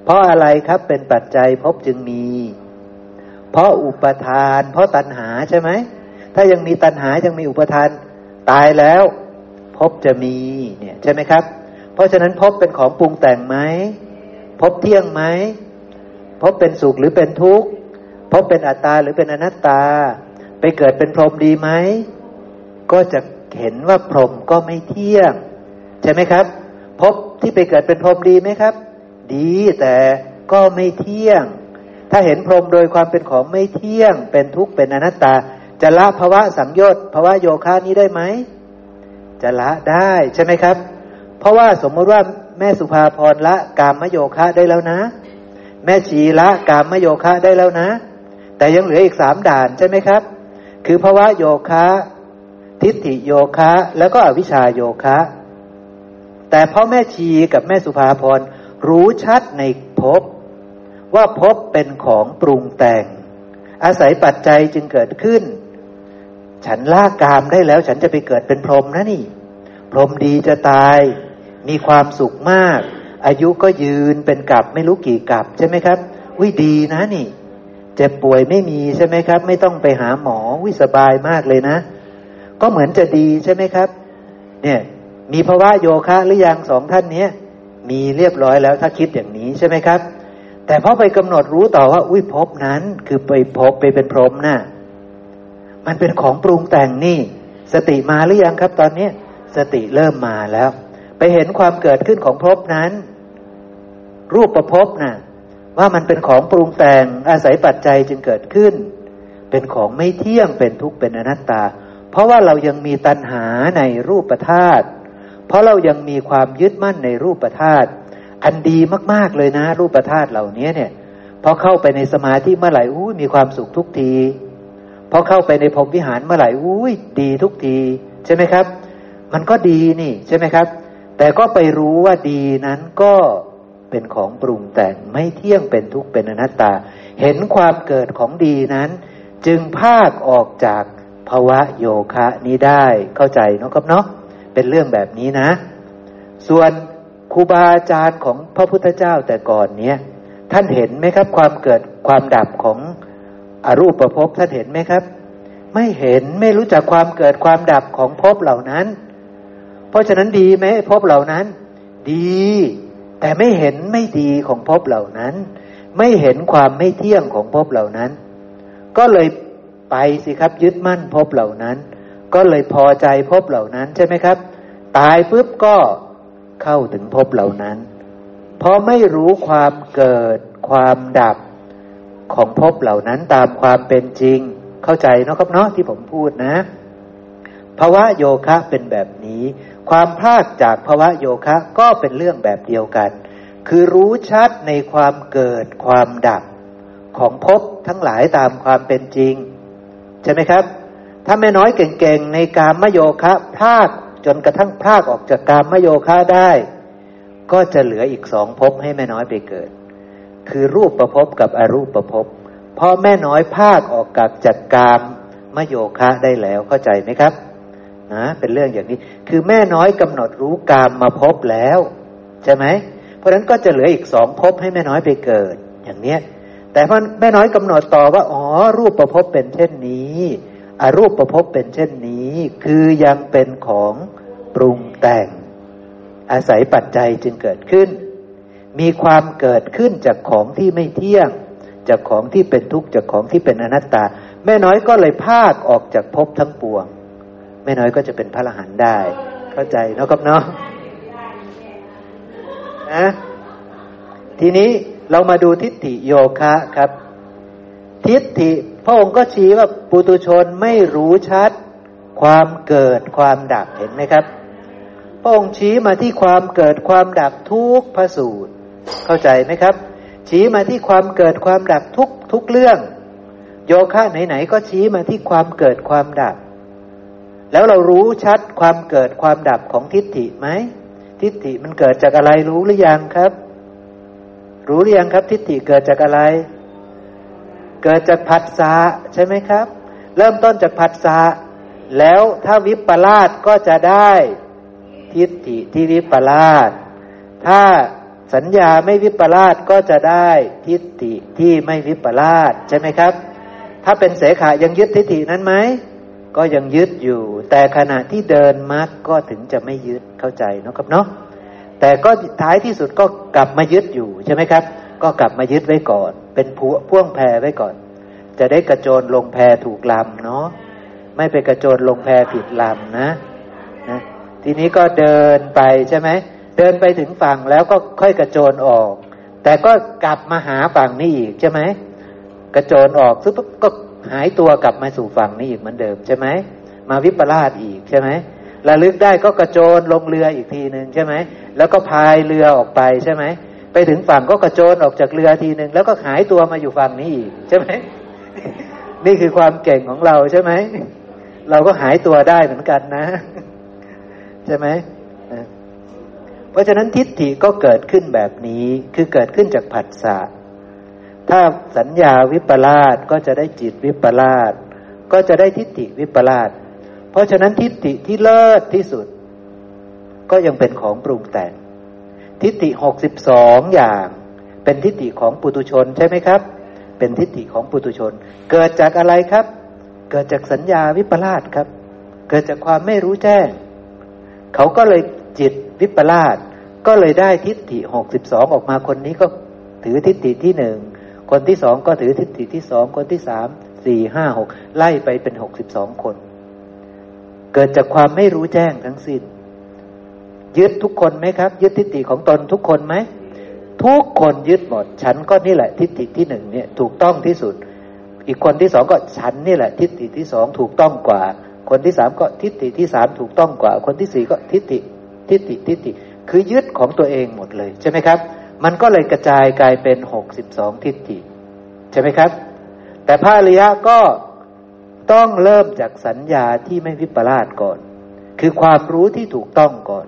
Speaker 2: เพราะอะไรครับเป็นปัจจัยภพจึงมี เพราะอุปทาน เพราะตัณหาใช่ไหมถ้ายังมีตัณหายังมีอุปทานตายแล้วพบจะมีเนี่ยใช่ไหมครับ เพราะฉะนั้นพบเป็นของปรุงแต่งไหม พบเที่ยงไหมพบเป็นสุขหรือเป็นทุกข์พบเป็นอัตตาหรือเป็นอนัตตา ไปเกิดเป็นพรหมดีไหมก็จะเห็นว่าพรหมก็ไม่เที่ยง ใช่ไหมครับพบที่ไปเกิดเป็นพรหมดีไหมครับ ดีแต่ก็ไม่เที่ยง ถ้าเห็นพรหมโดยความเป็นของไม่เที่ยง เป็นทุกข์เป็นอนัตตา จะละภาวะสังโยชน์ภาวะโยคะนี้ได้ไหมจะละได้ใช่ไหมครับ เพราะว่าสมมติว่า แม่สุภาพรละกามมโยคะได้แล้วนะ แม่ชีละกามมโยคะได้แล้วนะ แต่ยังเหลืออีกสามด่านใช่ไหมครับ คือภาวะโยคะ ทิฏฐิโยคะ แล้วก็อวิชชาโยคะ แต่พ่อแม่ชีกับแม่สุภาพรรู้ชัดในภพว่าพบเป็นของปรุงแต่ง อาศัยปัจจัยจึงเกิดขึ้น ฉันลากกามได้แล้ว ฉันจะไปเกิดเป็นพรหมนะนี่ พรหมดีจะตาย มีความสุขมาก อายุก็ยืนเป็นกับไม่รู้กี่กับใช่ไหมครับวิดีนะนี่ เจ็บป่วยไม่มีใช่ไหมครับ ไม่ต้องไปหาหมอวิสบายมากเลยนะ ก็เหมือนจะดีใช่ไหมครับ เนี่ย มีภาวะโยคะหรือยังสองท่านเนี้ยมีเรียบร้อยแล้วถ้าคิดอย่างนี้ใช่ไหมครับ แต่พอไปกำหนดรู้ต่อว่า อุ้ยพบนั้นคือไปพบไปเป็นพรหมนะ่ะมันเป็นของปรุงแต่งนี่ สติมาหรือยังครับ ตอนนี้สติเริ่มมาแล้ว ไปเห็นความเกิดขึ้นของภพนั้น รูปประพบนะ่ะ ว่ามันเป็นของปรุงแต่งอาศัยปัจจัยจึงเกิดขึ้น เป็นของไม่เที่ยงเป็นทุกข์เป็นอนัตตา เพราะว่าเรายังมีตัณหาในรูปธาตุเพราะเรายังมีความยึดมั่นในรูปธาตุอันดีมาก ๆ เลยนะ รูปธาตุเหล่านี้เนี่ยพอเข้าไปในสมาธิเมื่อไหร่อู้มีความสุขทุกทีพอเข้าไปในพรมวิหารเมื่อไหร่อุ้ยดีทุกที ใช่ไหมครับ มันก็ดีนี่ ใช่ไหมครับ แต่ก็ไปรู้ว่าดีนั้นก็เป็นของปรุงแต่งไม่เที่ยงเป็นทุกข์เป็นอนัตตา เห็นความเกิดของดีนั้น จึงภาคออกจากภาวะโยคะนี้ได้เข้าใจเนาะครับเนาะเป็นเรื่องแบบนี้นะ ส่วนครูบาอาจารย์ของพระพุทธเจ้าแต่ก่อนเนี้ยท่านเห็นไหมครับ ความเกิดความดับของอรูปประพบท่านเห็นไหมครับ ไม่เห็นไม่รู้จักความเกิดความดับของภพเหล่านั้น เพราะฉะนั้นดีไหมภพเหล่านั้น ดี แต่ไม่เห็นไม่ดีของภพเหล่านั้น ไม่เห็นความไม่เที่ยงของภพเหล่านั้น ก็เลยไปสิครับยึดมั่นภพเหล่านั้น ก็เลยพอใจภพเหล่านั้นใช่ไหมครับ ตายปุ๊บก็เข้าถึงภพเหล่านั้น เพราะไม่รู้ความเกิดความดับของภพเหล่านั้นตามความเป็นจริง เข้าใจเนาะครับเนาะที่ผมพูดนะ ภาวะโยคะเป็นแบบนี้ ความพลาดจากภาวะโยคะก็เป็นเรื่องแบบเดียวกัน คือรู้ชัดในความเกิดความดับของภพทั้งหลายตามความเป็นจริง ใช่ไหมครับ ถ้าแม่น้อยเก่งๆในการมโยคะพลาดจนกระทั่งพลาดออกจากการมโยคะได้ ก็จะเหลืออีกสองภพให้แม่น้อยไปเกิด คือรูปประภพกับอรูปประภพเพราะแม่น้อยพลาดออกจากจัดการมโยคะได้แล้วเข้าใจไหมครับ นะ เป็นเรื่องอย่างนี้ คือแม่น้อยกำหนดรู้กามมาพบแล้ว ใช่ไหม เพราะฉะนั้นก็จะเหลืออีกสองพบให้แม่น้อยไปเกิด อย่างเนี้ย แต่พอแม่น้อยกำหนดต่อว่าอ๋อรูปประพบเป็นเช่นนี้อรูปประพบเป็นเช่นนี้ คือยังเป็นของปรุงแต่ง อาศัยปัจจัยจึงเกิดขึ้น มีความเกิดขึ้นจากของที่ไม่เที่ยง จากของที่เป็นทุกข์จากของที่เป็นอนัตตา แม่น้อยก็เลยพากออกจากภพทั้งปวง ไม่น้อยก็จะเป็นพระอรหันต์ได้ เข้าใจเนาะครับเนาะนะทีนี้เรามาดูทิฏฐิโยคะครับ ทิฏฐิพระองค์ก็ชี้ว่าปุตุชนไม่รู้ชัด ความเกิดความดับเห็นไหมครับ พระองค์ชี้มาที่ความเกิดความดับทุกพระสูตร เข้าใจไหมครับ ชี้มาที่ความเกิดความดับทุกทุกเรื่อง โยคะไหนๆก็ชี้มาที่ความเกิดความดับ แล้วเรารู้ชัดความเกิดความดับของทิฏฐิไหมทิฏฐิมันเกิดจากอะไรรู้หรือยังครับ รู้หรือยังครับ ทิฏฐิเกิดจากอะไร เกิดจากผัสสะใช่ไหมครับ เริ่มต้นจากผัสสะแล้วถ้าวิปลาสก็จะได้ทิฏฐิที่วิปลาสถ้าสัญญาไม่วิปลาสก็จะได้ทิฏฐิที่ไม่วิปลาสใช่ไหมครับ ถ้าเป็นเสขายังยึดทิฏฐินั้นไหม ก็ยังยึดอยู่ แต่ขณะที่เดินมรรคก็ถึงจะไม่ยึดเข้าใจนะครับเนาะแต่ก็ท้ายที่สุดก็กลับมายึดอยู่ใช่ไหมครับ ก็กลับมายึดไว้ก่อน เป็นพ่วงแพรไว้ก่อน จะได้กระโจนลงแพรถูกลำเนาะไม่ไปกระโจนลงแพรผิดลำนะนะ ทีนี้ก็เดินไปใช่ไหมเดินไปถึงฝั่งแล้วก็ค่อยกระโจนออก แต่ก็กลับมาหาฝั่งนี้อีกใช่ไหมกระโจนออกซึ๊บก็ หายตัวกลับมาสู่ฝั่งนี้อีกเหมือนเดิมใช่ไหมมาวิปลาสอีกใช่ไหมระลึกได้ก็กระโจนลงเรืออีกทีหนึ่งใช่ไหมแล้วก็พายเรือออกไปใช่ไหมไปถึงฝั่งก็กระโจนออกจากเรือทีหนึ่งแล้วก็หายตัวมาอยู่ฝั่งนี้อีกใช่ไหมนี่คือความเก่งของเราใช่ไหมเราก็หายตัวได้เหมือนกันนะ ใช่ไหมเพราะฉะนั้นทิฏฐิก็เกิดขึ้นแบบนี้คือเกิดขึ้นจากผัสสะ ถ้าสัญญาวิปลาสก็จะได้จิตวิปลาสก็จะได้ทิฏฐิวิปลาสเพราะฉะนั้นทิฏฐิที่เลิศที่สุด ก็ยังเป็นของปรุงแต่ง ทิฏฐิหกสิบสองอย่าง เป็นทิฏฐิของปุตุชนใช่ไหมครับ เป็นทิฏฐิของปุตุชน เกิดจากอะไรครับ เกิดจากสัญญาวิปลาสครับ เกิดจากความไม่รู้แจ้ง เขาก็เลยจิตวิปลาสก็เลยได้ทิฏฐิหกสิบสองออกมาคนนี้ก็ถือทิฏฐิที่หนึ่ง คนที่สองก็ถือทิฏฐิที่สองคนที่สามสี่ห้าหกไล่ไปเป็นหกสิบสองคน เกิดจากความไม่รู้แจ้งทั้งสิ้น ยึดทุกคนไหมครับ ยึดทิฏฐิของตนทุกคนไหมทุกคนยึดหมด ฉันก็นี่แหละทิฏฐิที่หนึ่งเนี่ยถูกต้องที่สุด อีกคนที่สองก็ฉันนี่แหละ ทิฏฐิที่สองถูกต้องกว่า คนที่สามก็ทิฏฐิที่สามถูกต้องกว่า คนที่สี่ก็ทิฏฐิทิฏฐิทิฏฐิคือยึดของตัวเองหมดเลยใช่ไหมครับ มันก็เลยกระจายกลายเป็นหกสิบสองทิฏฐิ ใช่ไหมครับ แต่พระอริยะก็ต้องเริ่มจากสัญญาที่ไม่วิปลาสก่อน คือความรู้ที่ถูกต้องก่อน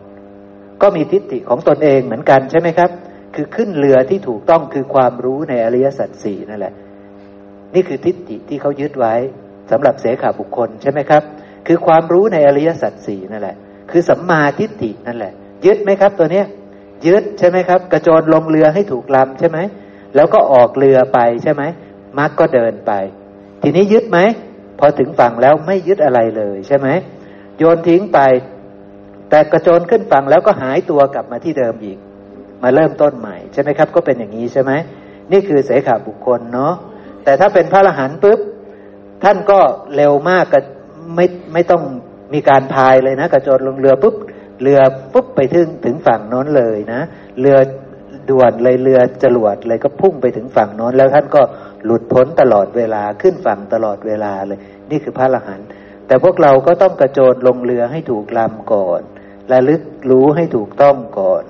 Speaker 2: ก็มีทิฏฐิของตนเองเหมือนกันใช่ไหมครับ คือขึ้นเรือที่ถูกต้องคือความรู้ในอริยสัจสี่นั่นแหละ นี่คือทิฏฐิที่เขายึดไว้สำหรับเสขาบุคคลใช่ไหมครับ คือความรู้ในอริยสัจสี่นั่นแหละ คือสัมมาทิฏฐินั่นแหละ ยึดไหมครับตัวเนี้ย ยึดใช่ไหมครับ กระโจนลงเรือให้ถูกลำใช่ไหมแล้วก็ออกเรือไปใช่ไหมมักก็เดินไป ทีนี้ยึดไหมพอถึงฝั่งแล้วไม่ยึดอะไรเลยใช่ไหมโยนทิ้งไป แต่กระโจนขึ้นฝั่งแล้วก็หายตัวกลับมาที่เดิมอีก มาเริ่มต้นใหม่ใช่ไหมครับ ก็เป็นอย่างนี้ใช่ไหมนี่คือเสขาบุคคลเนาะแต่ถ้าเป็นพระอรหันต์ปุ๊บท่านก็เร็วมากก็ไม่ไม่ต้องมีการพายเลยนะ กระโจนลงเรือปุ๊บ เรือปุ๊บไปถึงถึงฝั่งโน้นเลยนะ เรือด่วนเลยเรือจรวดเลยก็พุ่งไปถึงฝั่งโน้น แล้วท่านก็หลุดพ้นตลอดเวลาขึ้นฝั่งตลอดเวลาเลย นี่คือพระอรหันต์แต่พวกเราก็ต้องกระโจนลงเรือให้ถูกลำก่อนระลึกรู้ให้ถูกต้องก่อน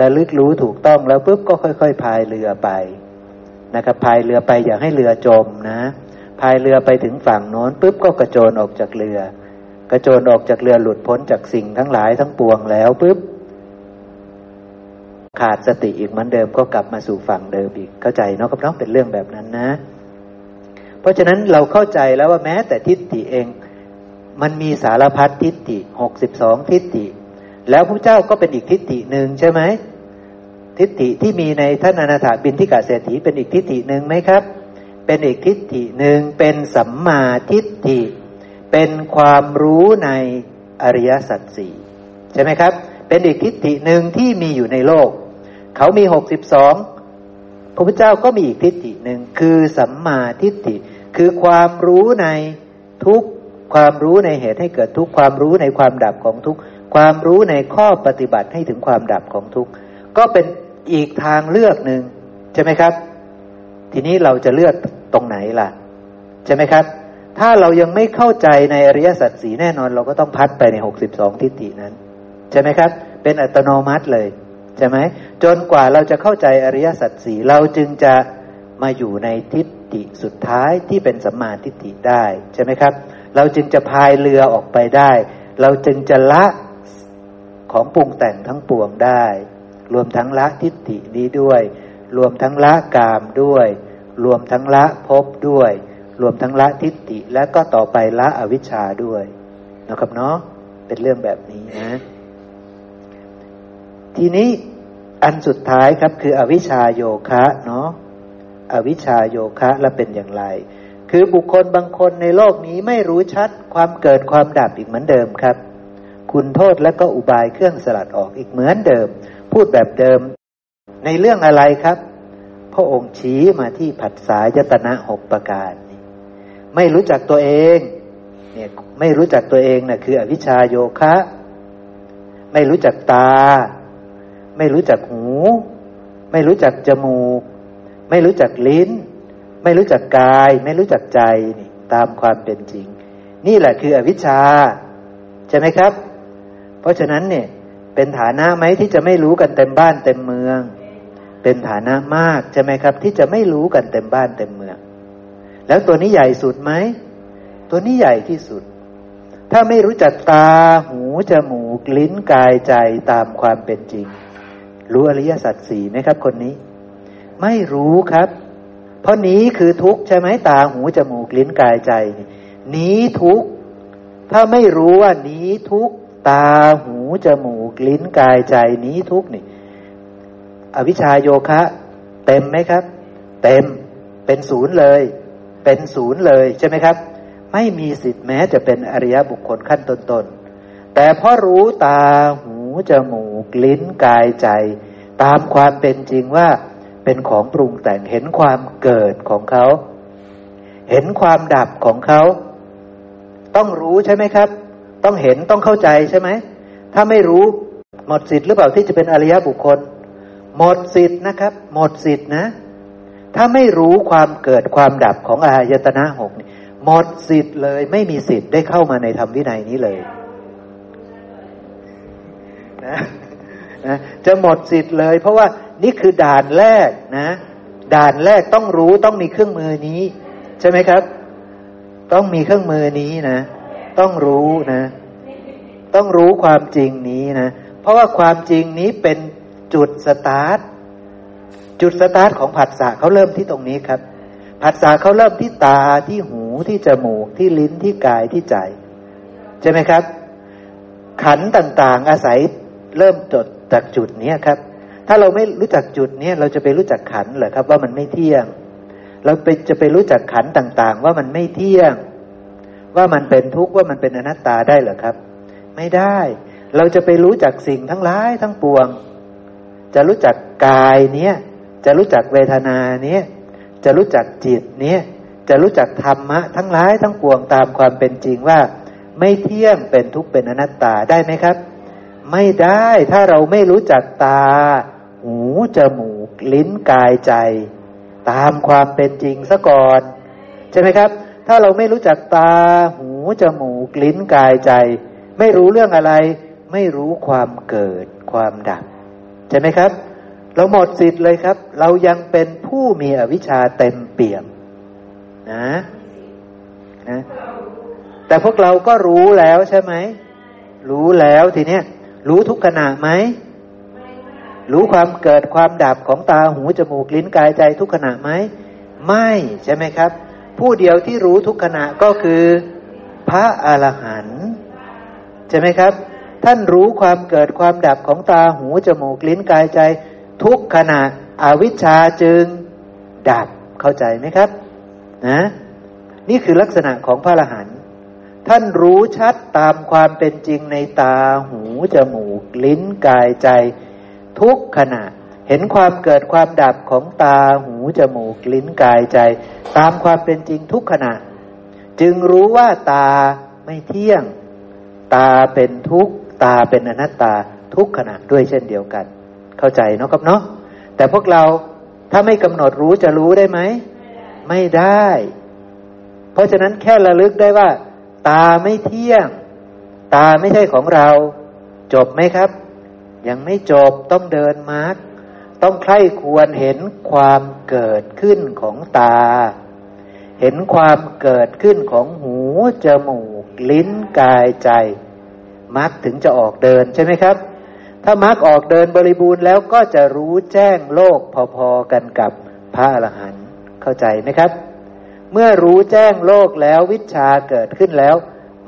Speaker 2: ระลึกรู้ถูกต้องแล้วปุ๊บก็ค่อยๆพายเรือไปนะครับพายเรือไปอย่าให้เรือจมนะพายเรือไปถึงฝั่งโน้นปุ๊บก็กระโจนออกจากเรือ กระโจนออกจากเรือหลุดพ้นจากสิ่งทั้งหลายทั้งปวงแล้วปุ๊บขาดสติอีกเหมือนเดิมก็กลับมาสู่ฝั่งเดิมอีกเข้าใจเนาะครับน้องเป็นเรื่องแบบนั้นนะ เพราะฉะนั้นเราเข้าใจแล้วว่าแม้แต่ทิฏฐิเอง มันมีสารพัดทิฏฐิหกสิบสองทิฏฐิ แล้วพระเจ้าก็เป็นอีกทิฏฐิหนึ่งใช่ไหมทิฏฐิที่มีในท่านอนาถาบินทิกาเศรษฐีเป็นอีกทิฏฐิหนึ่งไหมครับ เป็นอีกทิฏฐิหนึ่งเป็นสัมมาทิฏฐิ เป็นความรู้ในอริยสัจสี่ใช่ไหมครับ เป็นอีกทิฏฐิหนึ่งที่มีอยู่ในโลก เขามีหกสิบสองพระพุทธเจ้าก็มีอีกทิฏฐิหนึ่งคือสัมมาทิฏฐิ คือความรู้ในทุกความรู้ในเหตุให้เกิดทุกความรู้ในความดับของทุกความรู้ในข้อปฏิบัติให้ถึงความดับของทุกก็เป็นอีกทางเลือกหนึ่งใช่ไหมครับ ทีนี้เราจะเลือกตรงไหนล่ะ ใช่ไหมครับ ถ้าเรายังไม่เข้าใจในอริยสัจสีแน่นอน เราก็ต้องพัดไปในหกสิบสองทิฏฐินั้น ใช่ไหมครับ เป็นอัตโนมัติเลยใช่ไหมจนกว่าเราจะเข้าใจอริยสัจสีเราจึงจะมาอยู่ในทิฏฐิสุดท้ายที่เป็นสัมมาทิฏฐิได้ใช่ไหมครับ เราจึงจะพายเรือออกไปได้ เราจึงจะละของปรุงแต่งทั้งปวงได้ รวมทั้งละทิฏฐินี้ด้วย รวมทั้งละกามด้วย รวมทั้งละภพด้วย รวมทั้งละทิฏฐิและก็ต่อไปละอวิชชาด้วยนะครับเนาะเป็นเรื่องแบบนี้นะ ทีนี้อันสุดท้ายครับคืออวิชชาโยคะเนาะอวิชชาโยคะและเป็นอย่างไร คือบุคคลบางคนในโลกนี้ไม่รู้ชัดความเกิดความดับอีกเหมือนเดิมครับ คุณโทษและก็อุบายเครื่องสลัดออกอีกเหมือนเดิม พูดแบบเดิม ในเรื่องอะไรครับ พระองค์ชี้มาที่ผัสสายตนะหกประการ ไม่รู้จักตัวเองเนี่ยไม่รู้จักตัวเองนะ่ะคืออวิชชาโยคะ ไม่รู้จักตา ไม่รู้จักหู ไม่รู้จักจมูก ไม่รู้จักลิ้น ไม่รู้จักกาย ไม่รู้จักใจนี่ตามความเป็นจริง นี่แหละคืออวิชชา ใช่ไหมครับ เพราะฉะนั้นเนี่ยเป็นฐานะไหมที่จะไม่รู้กันเต็มบ้านเต็มเมือง เป็นฐานะมากใช่ไหมครับ ที่จะไม่รู้กันเต็มบ้านเต็มเมือง แล้วตัวนี้ใหญ่สุดไหม ตัวนี้ใหญ่ที่สุด ถ้าไม่รู้จักตาหูจมูกลิ้นกายใจตามความเป็นจริง รู้อริยสัจสี่ไหมครับ คนนี้ ไม่รู้ครับ เพราะนี้คือทุกข์ใช่ไหมตาหูจมูกลิ้นกายใจ นี้ทุกข์ถ้าไม่รู้ว่านี้ทุกข์ตาหูจมูกลิ้นกายใจนี้ทุกข์นี่อวิชชาโยคะ เต็มไหมครับ เต็มเป็นศูนย์เลย เป็นศูนย์เลยใช่ไหมครับ ไม่มีสิทธิ์แม้จะเป็นอริยบุคคลขั้นต้นๆแต่พอรู้ตาหูจมูกลิ้นกายใจ ตามความเป็นจริงว่าเป็นของปรุงแต่งเห็นความเกิดของเขา เห็นความดับของเขา ต้องรู้ใช่ไหมครับ ต้องเห็นต้องเข้าใจใช่ไหมถ้าไม่รู้หมดสิทธิ์หรือเปล่าที่จะเป็นอริยบุคคล หมดสิทธิ์นะครับ หมดสิทธิ์นะ ถ้าไม่รู้ความเกิดความดับของอายตนะหกหมดสิทธิ์เลย ไม่มีสิทธิ์ได้เข้ามาในธรรมวินัยนี้เลยนะนะจะหมดสิทธิ์เลย เพราะว่านี่คือด่านแรกนะ ด่านแรกต้องรู้ต้องมีเครื่องมือนี้ ใช่ไหมครับ ต้องมีเครื่องมือนี้นะ ต้องรู้นะ ต้องรู้ความจริงนี้นะ เพราะว่าความจริงนี้เป็นจุดสตาร์ท จุดสตาร์ทของผัสสะเขาเริ่มที่ตรงนี้ครับ ผัสสะเขาเริ่มที่ตาที่หูที่จมูกที่ลิ้นที่กายที่ใจ ใช่ไหมครับ ขันต่างๆ อาศัยเริ่มจดจากจุดนี้ครับ ถ้าเราไม่รู้จักจุดนี้เราจะไปรู้จักขันเหรอครับ ว่ามันไม่เที่ยง เราไปจะไปรู้จักขันต่างๆ ว่ามันไม่เที่ยง ว่ามันเป็นทุกข์ว่ามันเป็นอนัตตาได้เหรอครับ ไม่ได้ เราจะไปรู้จักสิ่งทั้งหลายทั้งปวง จะรู้จักกายเนี้ย จะรู้จักเวทนาเนี้ยจะรู้จักจิตเนี้ยจะรู้จักธรรมะ ทั้งหลายทั้งปวงตามความเป็นจริงว่า ไม่เที่ยงเป็นทุกข์เป็นอนัตตาได้ไหมครับ ไม่ได้ถ้าเราไม่รู้จักตา หูจมูก ลิ้นกายใจ ตามความเป็นจริงซะก่อน ใช่ไหมครับ ถ้าเราไม่รู้จักตา หูจมูก ลิ้นกายใจ ไม่รู้เรื่องอะไร ไม่รู้ความเกิดความดับ ใช่ไหมครับ เราหมดสิทธิ์เลยครับ เรายังเป็นผู้มีอวิชชาเต็มเปี่ยมนะนะแต่พวกเราก็รู้แล้วใช่ไหม รู้แล้วทีเนี้ยรู้ทุกขณะไหม รู้ความเกิดความดับของตาหูจมูกลิ้นกายใจทุกขณะไหม ไม่ใช่ไหมครับ ผู้เดียวที่รู้ทุกขณะก็คือ พระอรหันต์ใช่ไหมครับ ท่านรู้ความเกิดความดับของตาหูจมูกลิ้นกายใจ ทุกขณะอวิชชาจึงดับเข้าใจไหมครับนะนี่คือลักษณะของพระอรหันต์ท่านรู้ชัดตามความเป็นจริงในตาหู จมูก ลิ้นกายใจ ทุกขณะ เห็นความเกิดความดับของตาหู จมูก ลิ้นกายใจ ตามความเป็นจริงทุกขณะ จึงรู้ว่าตาไม่เที่ยง ตาเป็นทุกตาเป็นอนัตตาทุกขณะด้วยเช่นเดียวกัน เข้าใจเนาะครับเนาะแต่พวกเราถ้าไม่กำหนดรู้จะรู้ได้ไหม ไม่ได้ เพราะฉะนั้นแค่ระลึกได้ว่า ตาไม่เที่ยง ตาไม่ใช่ของเรา จบไหมครับ ยังไม่จบต้องเดินมาร์กต้องใคร่ควรเห็นความเกิดขึ้นของตา เห็นความเกิดขึ้นของหูจมูก ลิ้นกายใจมรรคถึงจะออกเดินใช่ไหมครับ ถ้ามรรคออกเดินบริบูรณ์แล้วก็จะรู้แจ้งโลกพอๆกันกับพระอรหันต์เข้าใจไหมครับ เมื่อรู้แจ้งโลกแล้ววิชาเกิดขึ้นแล้ว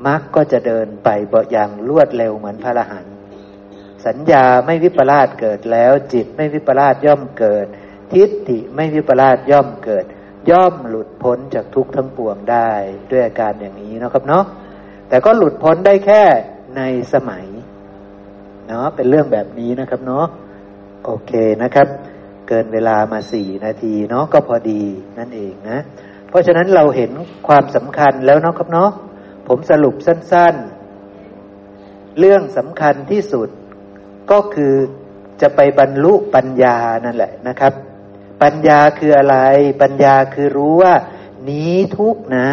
Speaker 2: มรรคก็จะเดินไปอย่างรวดเร็วเหมือนพระอรหันต์สัญญาไม่วิปลาสเกิดแล้ว จิตไม่วิปลาสย่อมเกิด ทิฏฐิไม่วิปลาสย่อมเกิด ย่อมหลุดพ้นจากทุกข์ทั้งปวงได้ด้วยอาการอย่างนี้นะครับเนาะแต่ก็หลุดพ้นได้แค่ในสมัย เนาะเป็นเรื่องแบบนี้นะครับเนาะโอเคนะครับ เกินเวลามาสี่นาทีเนาะก็พอดีนั่นเองนะ เพราะฉะนั้นเราเห็นความสำคัญแล้วเนาะครับเนาะผมสรุปสั้น ๆ เรื่องสำคัญที่สุดก็คือจะไปบรรลุปัญญานั่นแหละนะครับ ปัญญาคืออะไร ปัญญาคือรู้ว่านี้ทุกนะ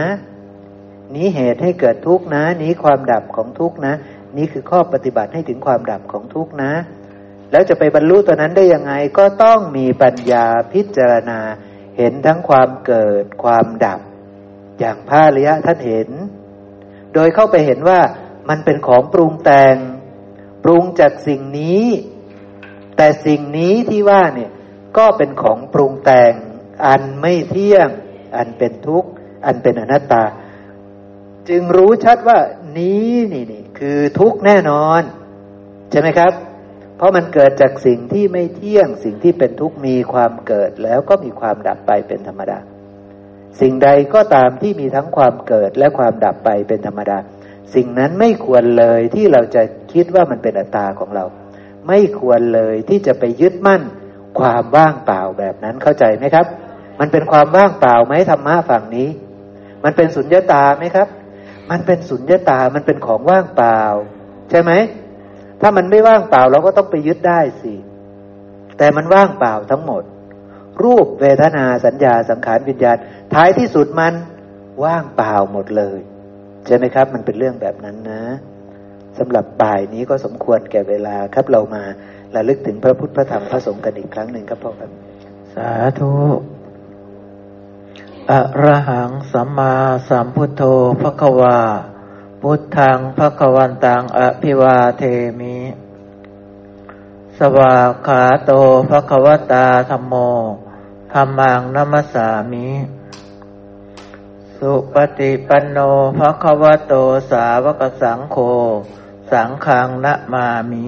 Speaker 2: นี้เหตุให้เกิดทุกนะ นี้ความดับของทุกนะ นี้คือข้อปฏิบัติให้ถึงความดับของทุกข์นะ แล้วจะไปบรรลุตัวนั้นได้ยังไงก็ต้องมีปัญญาพิจารณา เห็นทั้งความเกิดความดับ อย่างพระริยะท่านเห็น โดยเข้าไปเห็นว่ามันเป็นของปรุงแต่ง ปรุงจากสิ่งนี้ แต่สิ่งนี้ที่ว่าเนี่ยก็เป็นของปรุงแต่ง อันไม่เที่ยง อันเป็นทุกข์ อันเป็นอนัตตา จึงรู้ชัดว่านี้นี่นี่ คือทุกข์แน่นอน ใช่ไหมครับ เพราะมันเกิดจากสิ่งที่ไม่เที่ยง สิ่งที่เป็นทุกข์มีความเกิดแล้วก็มีความดับไปเป็นธรรมดา สิ่งใดก็ตามที่มีทั้งความเกิดและความดับไปเป็นธรรมดา สิ่งนั้นไม่ควรเลยที่เราจะคิดว่ามันเป็นอัตตาของเรา ไม่ควรเลยที่จะไปยึดมั่นความว่างเปล่าแบบนั้นเข้าใจไหมครับ มันเป็นความว่างเปล่าไหมธรรมะฝั่งนี้ มันเป็นสุญญตาไหมครับ มันเป็นสุญญตา มันเป็นของว่างเปล่า ใช่ไหม ถ้ามันไม่ว่างเปล่าเราก็ต้องไปยึดได้สิ แต่มันว่างเปล่าทั้งหมด รูปเวทนาสัญญาสังขารวิญญาณ ท้ายที่สุดมันว่างเปล่าหมดเลย ใช่ไหมครับ มันเป็นเรื่องแบบนั้นนะสำหรับบ่ายนี้ก็สมควรแก่เวลาครับเรามาระลึกถึงพระพุทธพระธรรมพระสงฆ์กันอีกครั้งหนึ่งครับพ่อครับ
Speaker 3: สาธุ อะระหังสัมมาสัมพุทโธพระควา พุทธังพระควันตังอภิวาเทมิ สวาขาโตพระควตาธรรมโมธรรมังนัมสามิ สุปฏิปันโนพระควโตสาวกสังโฆ สังฆังนะมามิ